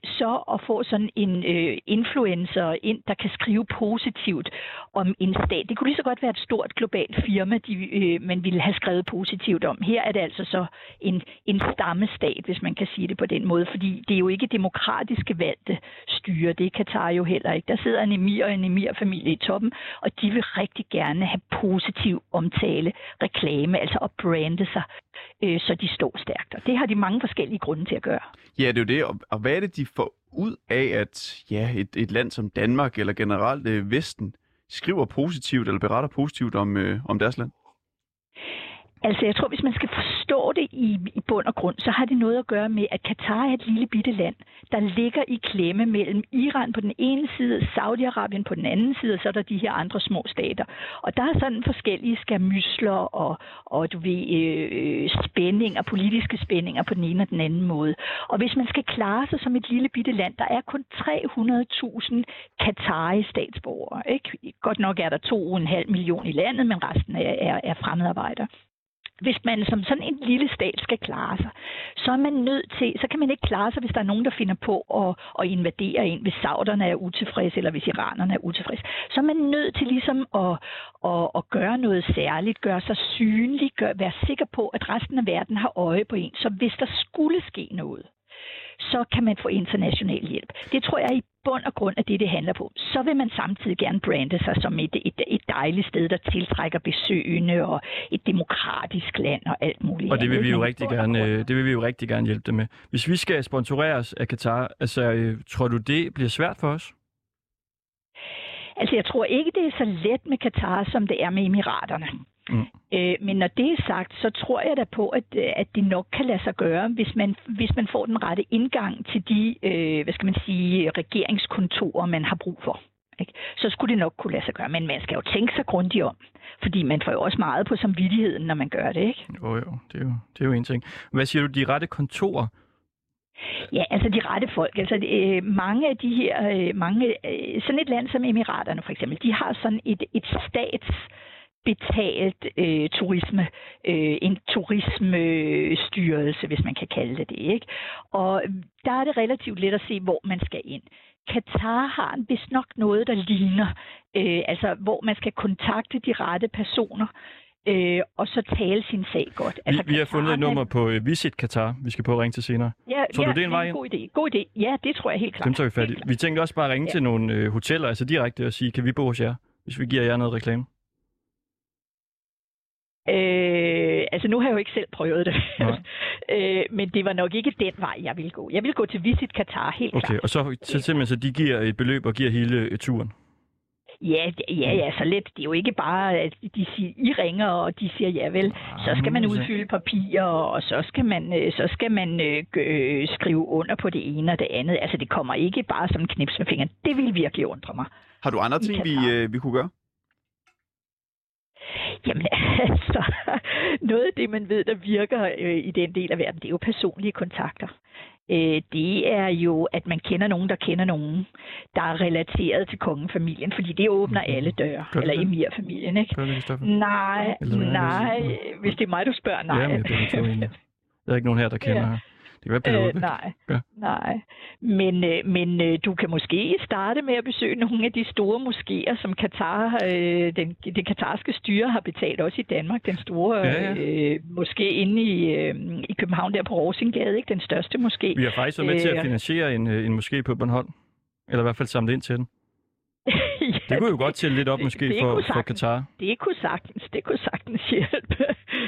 så at få sådan en influencer ind, der kan skrive positivt om en stat. Det kunne lige så godt være et stort globalt firma, de, man ville have skrevet positivt om. Her er det altså så en, en stammestat, hvis man kan sige det på den måde, fordi det er jo ikke demokratiske valgte styre. Det er Katar jo heller ikke. Der sidder en emir og en emirfamilie i toppen, og de vil rigtig gerne have positiv omtale, reklame, altså at brande sig, øh, så de står stærkt. Og det har de mange forskellige grunde til at gøre. Ja, det er jo det. Og, og hvad er det, de får ud af, at ja, et, et land som Danmark eller generelt øh, Vesten skriver positivt eller beretter positivt om, øh, om deres land? Altså, jeg tror, hvis man skal forstå det i, i bund og grund, så har det noget at gøre med, at Katar er et lille bitte land, der ligger i klemme mellem Iran på den ene side, Saudi-Arabien på den anden side, og så er der de her andre små stater. Og der er sådan forskellige skamysler og, og du ved, øh, øh spændinger, politiske spændinger på den ene og den anden måde. Og hvis man skal klare sig som et lille bitte land, der er kun 300.000 Katari statsborgere. Ikke? Godt nok er der 2,5 millioner i landet, men resten er, er, er fremmedarbejdere hvis man som sådan en lille stat skal klare sig, så er man nødt til, så kan man ikke klare sig, hvis der er nogen, der finder på at, at invadere en, hvis sauderne er utilfredse, eller hvis iranerne er utilfredse. Så er man nødt til ligesom at, at, at gøre noget særligt, gøre sig synlig, gør, være sikker på, at resten af verden har øje på en. Så hvis der skulle ske noget, så kan man få international hjælp. Det tror jeg i bund og grund af det, det handler på. Så vil man samtidig gerne brande sig som et, et, et dejligt sted, der tiltrækker besøgende og et demokratisk land og alt muligt. Og det vil vi jo rigtig gerne, øh, det vil vi jo rigtig gerne hjælpe dem med. Hvis vi skal sponsoreres af Katar, altså, øh, tror du det bliver svært for os? Altså, jeg tror ikke, det er så let med Katar, som det er med Emiraterne. Mm. Øh, men når det er sagt, så tror jeg da på, at, øh, at det nok kan lade sig gøre, hvis man, hvis man får den rette indgang til de, øh, hvad skal man sige, regeringskontorer, man har brug for. Ikke? Så skulle det nok kunne lade sig gøre. Men man skal jo tænke sig grundigt om, fordi man får jo også meget på samvittigheden, når man gør det. Ikke? Jo, jo, det er jo, det er jo en ting. Hvad siger du, de rette kontorer? Ja, altså de rette folk. Altså øh, mange af de her, øh, mange, øh, sådan et land som Emiraterne for eksempel, de har sådan et, et stats betalt øh, turisme, øh, en turismestyrelse, hvis man kan kalde det det. Ikke? Og der er det relativt let at se, hvor man skal ind. Katar har vist nok noget, der ligner, øh, altså hvor man skal kontakte de rette personer, øh, og så tale sin sag godt. Altså, vi, vi har fundet et nummer på uh, Visit Qatar, vi skal på at ringe til senere. Ja, tror ja, du, det er en vej ind? God idé. god idé. Ja, det tror jeg helt klart. Dem tager vi fat i. Vi tænkte også bare at ringe ja. til nogle uh, hoteller, altså direkte og sige, kan vi bo hos jer, hvis vi giver jer noget reklame? Øh, altså nu har jeg jo ikke selv prøvet det, øh, men det var nok ikke den vej, jeg ville gå. Jeg ville gå til Visit Qatar, helt okay, klart. og så, så simpelthen så de giver et beløb og giver hele øh, turen? Ja, ja, ja, så let. Det er jo ikke bare, at de siger, I ringer, og de siger ja vel. Så skal man udfylde papirer, og så skal man, øh, så skal man øh, skrive under på det ene og det andet. Altså, det kommer ikke bare som en knips med fingeren. Det vil virkelig undre mig. Har du andre ting, vi, øh, vi kunne gøre? Jamen altså, noget af det, man ved, der virker øh, i den del af verden, det er jo personlige kontakter. Øh, det er jo, at man kender nogen, der kender nogen, der er relateret til kongefamilien, fordi det åbner mm-hmm. alle døre, eller Emir-familien, ikke? Det, nej, nej, hvis det er mig, du spørger, nej. Ja, men det er, der er ikke nogen her, der kender ja. Det kan være øh, Nej, ja. nej. Men, øh, men øh, du kan måske starte med at besøge nogle af de store moskéer, som Katar, øh, den, det katarske styre har betalt også i Danmark. Den store ja, ja. Øh, moské inde i, øh, i København, der på Rosingade, ikke? den største moské. Vi har faktisk været med til at øh, finansiere en, øh, en moské på Bornholm. Eller i hvert fald samle ind til den. Ja, det kunne jo godt til lidt op måske det, det for, for Katar. Det kunne sagtens, det kunne sagtens hjælpe.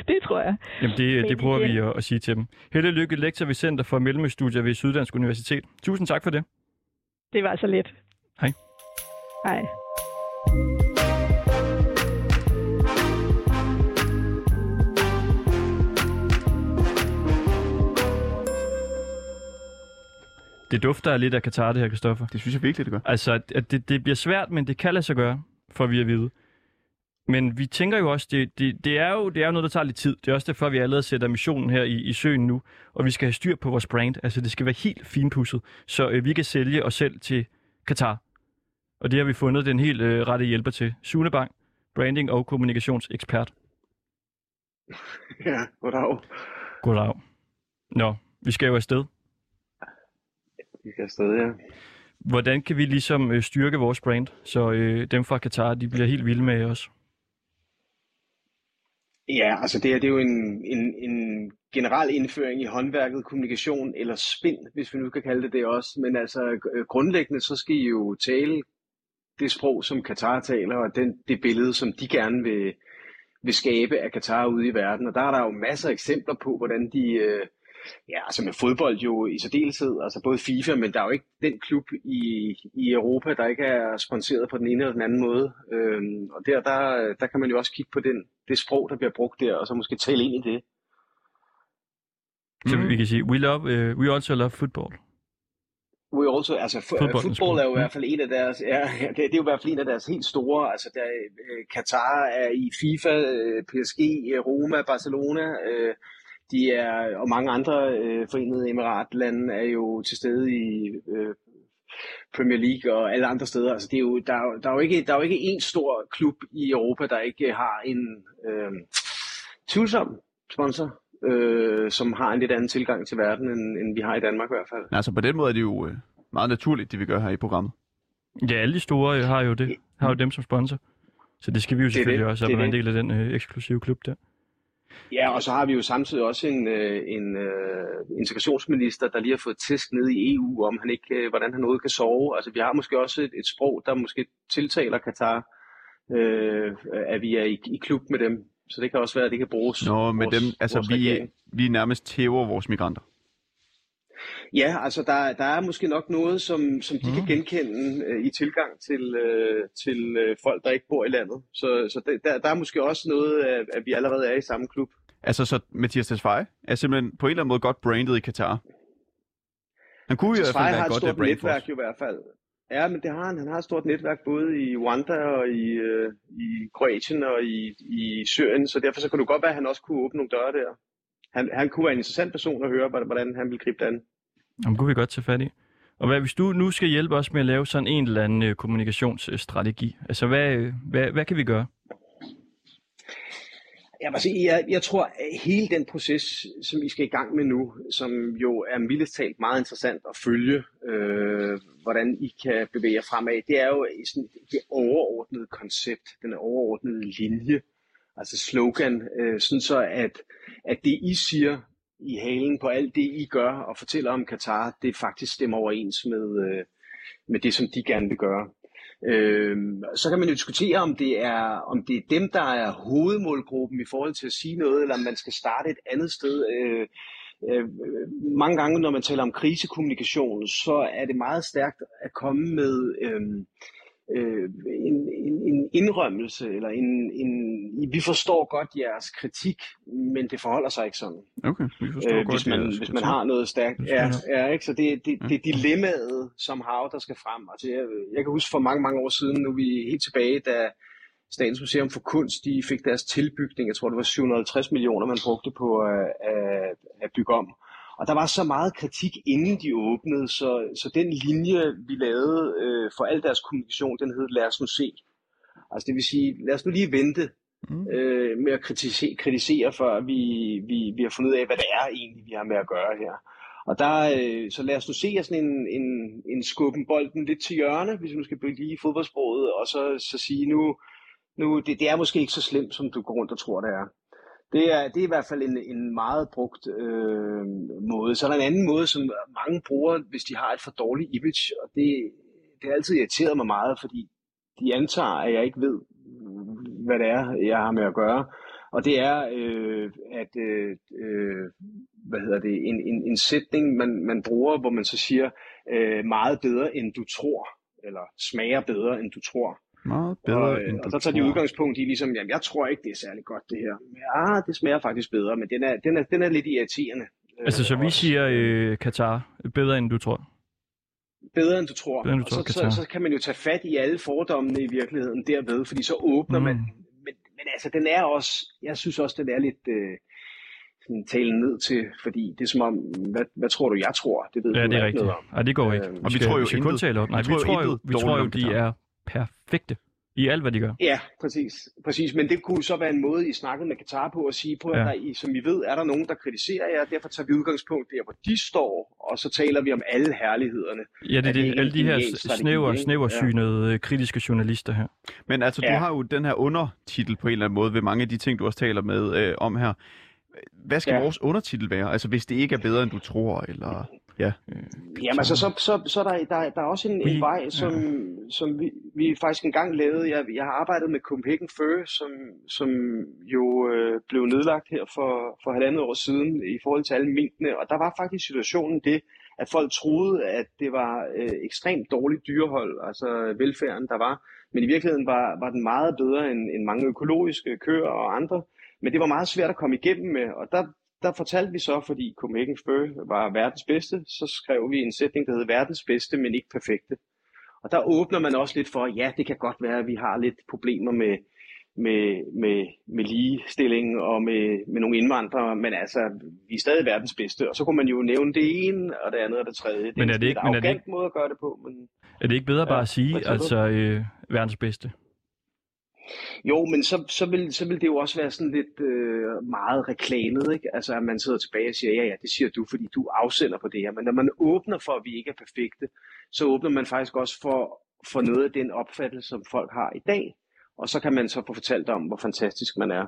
det tror jeg. Jamen det, Men, det prøver vi at, at sige til dem. Held og lykke, lektor ved Center for Mellemøststudier ved Syddansk Universitet. Tusind tak for det. Det var så let. Hej. Hej. Det dufter lidt af Katar, det her, Kristoffer. Det synes jeg virkelig, det gør. Altså, at det, det bliver svært, men det kan lade sig gøre, for vi at vide. Men vi tænker jo også, det, det, det, er jo, det er jo noget, der tager lidt tid. Det er også derfor, vi allerede sætter missionen her i, i søen nu. Og vi skal have styr på vores brand. Altså, det skal være helt finpudset, så øh, vi kan sælge os selv til Katar. Og det har vi fundet den helt øh, rette hjælper til. Sune Bang, branding- og kommunikationsekspert. Ja, goddag. Goddag. Nå, vi skal jo afsted. Skal afsted, ja. Hvordan kan vi ligesom øh, styrke vores brand, så øh, dem fra Katar, de bliver helt vilde med os? Ja, altså det her det er jo en, en, en generel indføring i håndværket, kommunikation eller spind, hvis vi nu kan kalde det det også. Men altså øh, grundlæggende, så skal I jo tale det sprog, som Katar taler, og den, det billede, som de gerne vil, vil skabe af Katar ude i verden. Og der er der jo masser af eksempler på, hvordan de, øh, ja, altså med fodbold jo i særdeleshed, altså både FIFA, men der er jo ikke den klub i, i Europa, der ikke er sponsoreret på den ene eller den anden måde. Øhm, og der, der, der kan man jo også kigge på den, det sprog, der bliver brugt der, og så måske tale ind i det. Så vi kan sige, we, love, uh, we also love football. We also, altså f- Fodboldens fodbold er jo i sprog, hvert fald en af deres, ja, ja, det, det er jo i hvert fald en af deres helt store, altså der, øh, Katar er i FIFA, øh, PSG, øh, Roma, Barcelona, øh, de er, og mange andre øh, forenede emiratlande er jo til stede i øh, Premier League og alle andre steder. Altså det er jo, der, er jo- der, er jo ikke, der er jo ikke en stor klub i Europa, der ikke har en øh, tvivlsom sponsor, øh, som har en lidt anden tilgang til verden, end, end vi har i Danmark i hvert fald. Altså på den måde er det jo øh, meget naturligt, det vi gør her i programmet. Ja, alle de store øh, har jo det. Har jo dem som sponsor. Så det skal vi jo selvfølgelig det. også, Det at er være en del af den øh, eksklusive klub der. Ja, og så har vi jo samtidig også en, øh, en øh, integrationsminister, der lige har fået test ned i EU, om han ikke, øh, hvordan han noget kan sove. Altså, vi har måske også et, et sprog, der måske tiltaler Katar, øh, at vi er i, i klub med dem. Så det kan også være, at det kan bruges. Nå, med vores, dem, altså vi, regering. vi nærmest tæver vores migranter. Ja, altså der, der er måske nok noget, som, som de mm. kan genkende øh, i tilgang til, øh, til øh, folk, der ikke bor i landet. Så, så det, der, der er måske også noget, at, at vi allerede er i samme klub. Altså så Mathias Tesfaye er simpelthen på en eller anden måde godt brandet i Katar. Han kunne jo i hvert fald har være godt stort øh, os. netværk jo i hvert fald. Ja, men det har han. Han har et stort netværk både i Rwanda og i, øh, i Kroatien og i, i Syrien, så derfor så kan det godt være, at han også kunne åbne nogle døre der. Han, han kunne være en interessant person at høre, hvordan han vil gribe det an. Jamen, kunne vi godt tage fat i. Og hvad, hvis du nu skal hjælpe os med at lave sådan en eller anden øh, kommunikationsstrategi, altså hvad, øh, hvad, hvad kan vi gøre? Jeg, vil sige, jeg, jeg tror, at hele den proces, som vi skal i gang med nu, som jo er mildest talt meget interessant at følge, øh, hvordan I kan bevæge jer fremad, det er jo sådan det overordnede koncept, den overordnede linje, altså slogan, øh, sådan så at, at det I siger i halen på alt det I gør og fortæller om Katar, det faktisk stemmer overens med, øh, med det, som de gerne vil gøre. Øhm, så kan man jo diskutere, om det, er, om det er dem, der er hovedmålgruppen i forhold til at sige noget, eller om man skal starte et andet sted. Øh, øh, mange gange, når man taler om krisekommunikation, så er det meget stærkt at komme med øh, øh, en, en, en indrømmelse, eller en, en, vi forstår godt jeres kritik, men det forholder sig ikke sådan. Okay, vi forstår Øh, godt. hvis, man, jeres hvis man har noget stærkt. Ja, ja, ikke? Så det, det, det er dilemmaet som hav, der skal frem. Altså, jeg, jeg kan huske for mange, mange år siden, nu er vi helt tilbage, da Statens Museum for Kunst de fik deres tilbygning, jeg tror det var 750 millioner, man brugte på at, at, at bygge om. Og der var så meget kritik, inden de åbnede, så, så den linje, vi lavede øh, for al deres kommunikation, den hed Lad os nu se. Altså det vil sige, lad os nu lige vente Mm. øh, med at kritisere, kritisere før vi, vi, vi har fundet ud af, hvad det er egentlig, vi har med at gøre her. Og der, øh, så lad os nu se sådan en, en, en skubben bolden lidt til hjørne, hvis vi nu skal blive i fodboldsproget, og så, så sige nu, nu det, det er måske ikke så slemt, som du går rundt og tror, det er. Det er, det er i hvert fald en, en meget brugt øh, måde. Så er der en anden måde, som mange bruger, hvis de har et for dårligt image, og det, det har altid irriteret mig meget, fordi de antager, at jeg ikke ved, hvad det er, jeg har med at gøre. Og det er, øh, at øh, øh, hvad hedder det, en, en, en sætning, man, man bruger, hvor man så siger, øh, meget bedre end du tror, eller smager bedre end du tror. Meget bedre, og, øh, end og så tager de udgangspunkt i ligesom, jamen jeg tror ikke, det er særlig godt det her. Men, ah, det smager faktisk bedre, men den er, den er, den er lidt irriterende. øh, Altså, så vi også. siger øh, Katar bedre, end du tror. Bedre end du tror. Bedre, end du og tror, så, Katar. så, så kan man jo tage fat i alle fordommene i virkeligheden derved, fordi så åbner Mm. man. Men men altså, den er også, jeg synes også, den er lidt øh, sådan talen ned til, fordi det er som om, hvad, hvad tror du, jeg tror? Det ved Ja, du det er ikke rigtigt. noget om. Nej, det går ikke. Og vi skal, tror jo skal kun intet- tale op. Nej, vi vi tror jo tror jo, vi tror jo om de er perfekte i alt, hvad de gør. Ja, præcis. præcis. Men det kunne så være en måde, I snakkede med Katar på at sige, på at Ja. der, I, som I ved, er der nogen, der kritiserer jer, derfor tager vi udgangspunkt der, hvor de står, og så taler vi om alle herlighederne. Ja, det Er det det. Alle de her snæver, snæversynede øh, kritiske journalister her. Men altså, du Ja. har jo den her undertitel på en eller anden måde ved mange af de ting, du også taler med øh, om her. Hvad skal ja. Ja. vores undertitel være? Altså, hvis det ikke er bedre, end du tror, eller... Ja. Jamen altså, så, så, så er der, der, der er også en, en vej, som, som vi, vi faktisk engang lavede. Jeg, jeg har arbejdet med Copenhagen Fur, som, som jo øh, blev nedlagt her for, for halvandet år siden i forhold til alle minkene. Og der var faktisk situationen det, at folk troede, at det var øh, ekstremt dårligt dyrehold, altså velfærden, der var. Men i virkeligheden var, var den meget bedre end, end mange økologiske køer og andre. Men det var meget svært at komme igennem med, og der, der fortalte vi så, fordi Copenhagen Fur var verdens bedste, så skrev vi en sætning, der hed verdens bedste, men ikke perfekte. Og der åbner man også lidt for, ja, det kan godt være, at vi har lidt problemer med, med, med, med ligestilling og med, med nogle indvandrere, men altså, vi er stadig verdens bedste. Og så kunne man jo nævne det ene, og det andet og det tredje. Det Men er en det ikke- men er det arrogant måde at gøre det på, men... Er det ikke bedre bare at sige, altså øh, verdens bedste? Jo, men så, så, vil, så vil det jo også være sådan lidt øh, meget reklamet, ikke? Altså, at man sidder tilbage og siger, ja, ja, det siger du, fordi du afsender på det her. Men når man åbner for, at vi ikke er perfekte, så åbner man faktisk også for, for noget af den opfattelse, som folk har i dag. Og så kan man så få fortalt om, hvor fantastisk man er.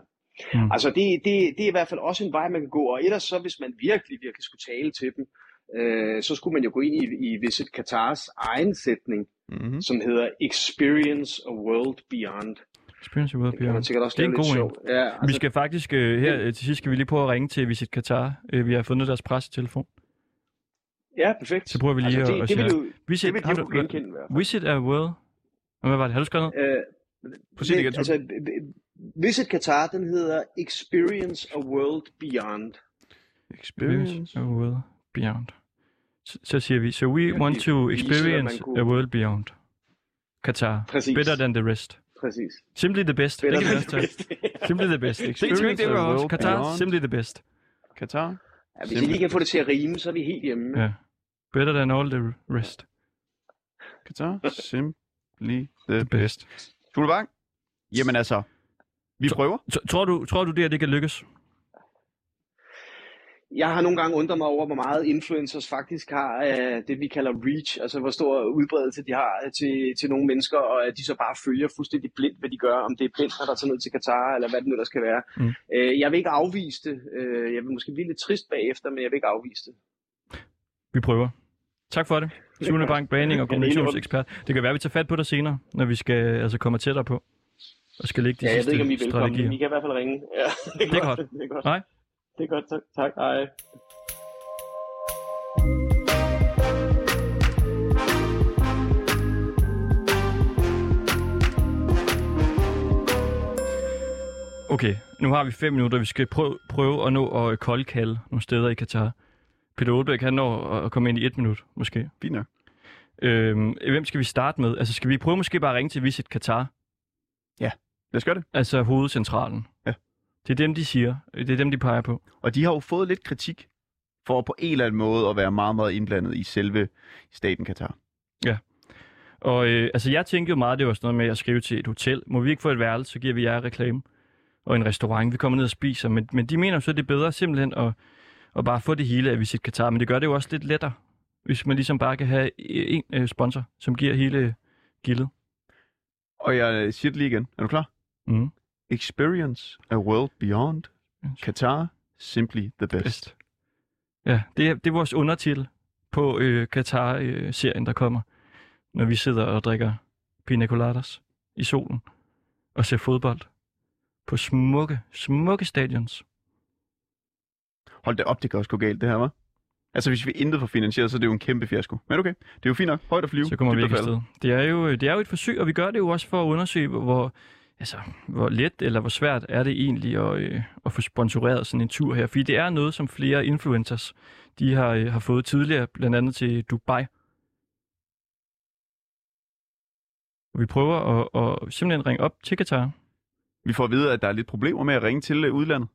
Mm. Altså, det, det, det er i hvert fald også en vej, man kan gå. Og ellers så, hvis man virkelig, virkelig skulle tale til dem, øh, så skulle man jo gå ind i, i Visit Qatars egen sætning, Mm-hmm. som hedder Experience a World Beyond. Experience World Det Beyond. sikkert også Det er en god en. sjovt. Ja, altså, Vi skal faktisk øh, her øh, til sidst skal vi lige prøve at ringe til Visit Qatar. Øh, vi har fundet deres pressetelefon. ja, perfekt. Så prøver vi lige altså, at- det, at det, vil sige- du, Visit, det vil de du- kunne genkende i hvert fald. Visit a World. Hvad var det? Har du skrevet noget? Øh, Prøv at sige det igen, altså, Visit Qatar, den hedder Experience a World Beyond. Experience a World Beyond. Så, så siger vi, so we Ja, want vi- to experience kunne- a world beyond. Qatar. Præcis. Better than the rest. Præcis. Simply the best. Det kan best. Simply the best. ikke Experience det, også? world Qatar. Simply the best. Katar. Ja, hvis I lige kan få det til at rime, så er vi helt hjemme. Ja. Better than all the rest. Katar. Simply the The best. Tule Bang. Jamen altså, vi prøver. Tror, du, tror du det, at det kan lykkes? Jeg har nogle gange undret mig over, hvor meget influencers faktisk har af det, vi kalder reach, altså hvor stor udbredelse de har til, til nogle mennesker, og at de så bare følger fuldstændig blindt, hvad de gør, om det er blindt, der tager ned til Katar, eller hvad det nu der skal være. Mm. Øh, jeg vil ikke afvise det. Øh, jeg vil måske blive lidt trist bagefter, men jeg vil ikke afvise det. Vi prøver. Tak for det. Sune Bank, branding og det er kommunikationsekspert. Det kan være, at vi tager fat på dig senere, når vi skal altså komme tættere på. Og skal lægge de Ja, jeg sidste ved ikke, om I er velkommen, strategier. I kan i hvert fald ringe. Ja, Det er godt. Det er godt. Hej. Det er godt, tak. tak. Hej. Okay, nu har vi fem minutter. Vi skal prøve, prøve at nå at koldkalde nogle steder i Katar. Peter Olbæk, han når at komme ind i et minut, måske. Fint nok. Øhm, hvem skal vi starte med? Altså, skal vi prøve måske bare at ringe til Visit Qatar? Lad os gøre det. Altså hovedcentralen. Ja. Det er dem, de siger. Det er dem, de peger på. Og de har jo fået lidt kritik for på en eller anden måde at være meget, meget indblandet i selve staten Katar. Og øh, altså, jeg tænkte jo meget, det var sådan noget med at skrive til et hotel. Må vi ikke få et værelse, så giver vi jer reklame. Og en restaurant, vi kommer ned og spiser. Men, men de mener jo så, at det er bedre simpelthen at, at bare få det hele af Visit Qatar. Men det gør det jo også lidt lettere, hvis man ligesom bare kan have en øh, sponsor, som giver hele gildet. Og jeg siger det lige igen. Er du klar? Mm. Experience a world beyond. Qatar. Simply the best. Bedst. Ja, det er, det er vores undertitel på øh, Qatar-serien, der kommer, når vi sidder og drikker pina coladas i solen og ser fodbold på smukke, smukke stadions. Hold da op, det kan også gå galt, det her, var. Altså, hvis vi intet får finansieret, så er det jo en kæmpe fiasko. Men okay, det er jo fint nok. Højt at flyve. Så kommer vi ikke afsted. Det er, jo, det er jo et forsøg, og vi gør det jo også for at undersøge, hvor, altså, hvor let eller hvor svært er det egentlig at, øh, at få sponsoreret sådan en tur her. Fordi det er noget, som flere influencers de har, øh, har fået tidligere, blandt andet til Dubai. Og vi prøver at, at simpelthen ringe op til Qatar. Vi får at vide, at der er lidt problemer med at ringe til øh, udlandet.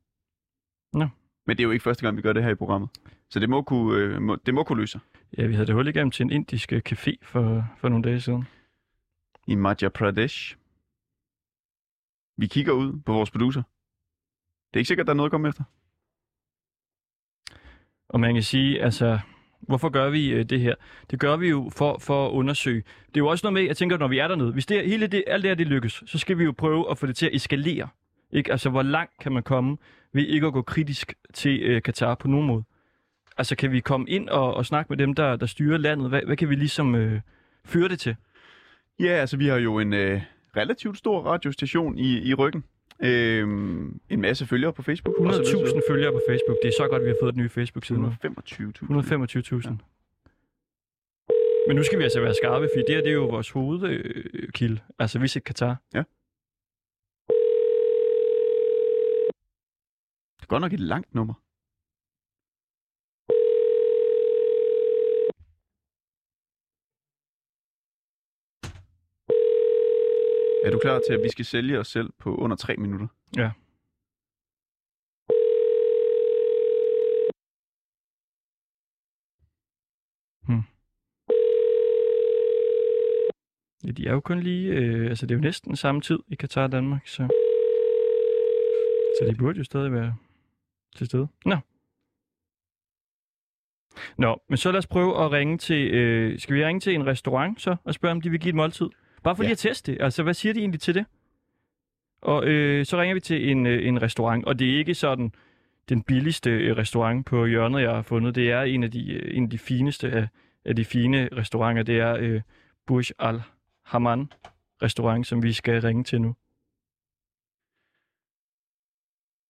Nå. Men det er jo ikke første gang, vi gør det her i programmet. Så det må kunne, øh, må, det må kunne løse sig. Ja, vi havde det hul igennem til en indisk øh, café for, for nogle dage siden. I Madhya Pradesh. Vi kigger ud på vores producer. Det er ikke sikkert, der er noget at komme efter. Og man kan sige, altså, hvorfor gør vi øh, det her? Det gør vi jo for, for at undersøge. Det er jo også noget med, jeg tænker, når vi er dernede, hvis det, hele det, alt det her det lykkes, så skal vi jo prøve at få det til at eskalere. Ikke? Altså, hvor langt kan man komme ved ikke at gå kritisk til øh, Katar på nogen måde? Altså, kan vi komme ind og, og snakke med dem, der, der styrer landet? Hvad, hvad kan vi ligesom øh, føre det til? Ja, altså vi har jo en øh, relativt stor radiostation i, i ryggen. Øhm, en masse følgere på Facebook. og så videre, så videre. 100.000 følgere på Facebook. Det er så godt, vi har fået et nye Facebook-side nu. 125.000. 125.000. Men nu skal vi altså være skarpe, fordi det her det er jo vores hovedkilde. Altså Visit Katar. Det er godt nok et langt nummer. Er du klar til, at vi skal sælge os selv på under 3 minutter? Ja. Hmm. Ja, de er jo kun lige... Øh, altså, det er jo næsten samme tid i Katar og Danmark, så... Så de burde jo stadig være til stede. Nå. Nå, men så lad os prøve at ringe til... Øh, skal vi ringe til en restaurant så, og spørge, om de vil give et måltid? Bare for Ja. lige at teste det. Altså, hvad siger de egentlig til det? Og øh, så ringer vi til en, øh, en restaurant, og det er ikke sådan den billigste øh, restaurant på hjørnet, jeg har fundet. Det er en af de, øh, en af de fineste af, af de fine restauranter. Det er øh, Burj Al Haman restaurant, som vi skal ringe til nu.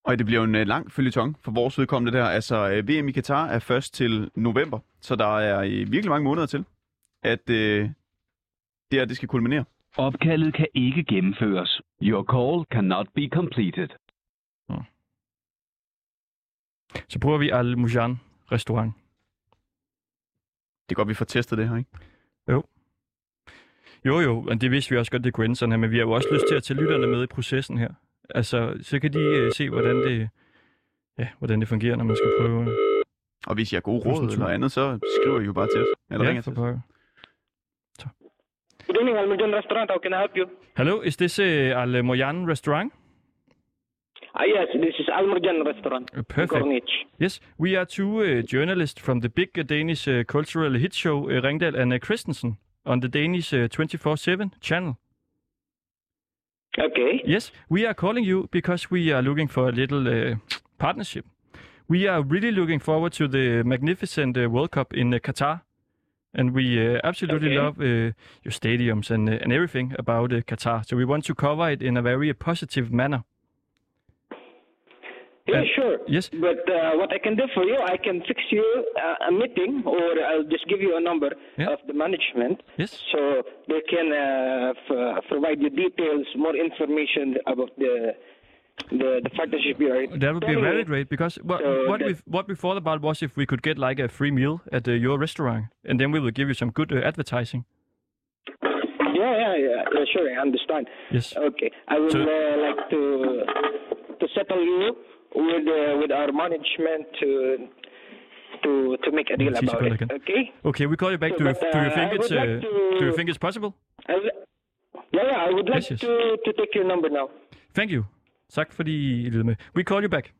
Og det bliver en øh, lang følgetong for vores vedkommende der. Altså, øh, VM i Katar er først til november, så der er øh, virkelig mange måneder til, at øh, det her det skal kulminere. Opkaldet kan ikke gennemføres. Your call cannot be completed. Så prøver vi Al Mujan restaurant. Det er godt, vi får testet det her, ikke? Jo, jo, men det vidste vi også godt, det kunne ende sådan her, men vi har jo også lyst til at tage lytterne med i processen her. Altså, så kan de øh, se, hvordan det, ja, hvordan det fungerer, når man skal prøve. Og hvis I har gode råd eller andet, så skriver I jo bare til os. Eller ja, ringer til os. Good evening, Almajan Restaurant. How can I help you? Hello, is this uh, Al restaurant? Ah, yes, this is Almajan Restaurant. Uh, perfect. Yes, we are two uh, journalists from the big uh, Danish uh, cultural hit show uh, Ringdal and uh, Christensen on the Danish uh, 24/7 channel. Okay. Yes, we are calling you because we are looking for a little uh, partnership. We are really looking forward to the magnificent uh, World Cup in Qatar, and we uh, absolutely Okay. love uh, your stadiums and uh, and everything about uh, Qatar. So we want to cover it in a very positive manner. Yeah, sure. yes. But uh, what I can do for you, I can fix you uh, a meeting, or I'll just give you a number Yeah. of the management. Yes. So they can uh, f- provide you details, more information about the the, the you are. That would be very great because what So what that- we what we thought about was if we could get like a free meal at uh, your restaurant, and then we will give you some good uh, advertising. Yeah, yeah, yeah, yeah. Sure, I understand. Yes. Okay, I would So- uh, like to to settle you with uh, with our management to to to make a deal about it. again. Okay. Okay, we call you back. So, do you but, do you think it's like uh, to- do you think it's possible? Yeah, yeah, I would like Yes, yes. to to take your number now. Thank you. Tak fordi I lyttede med. We call you back.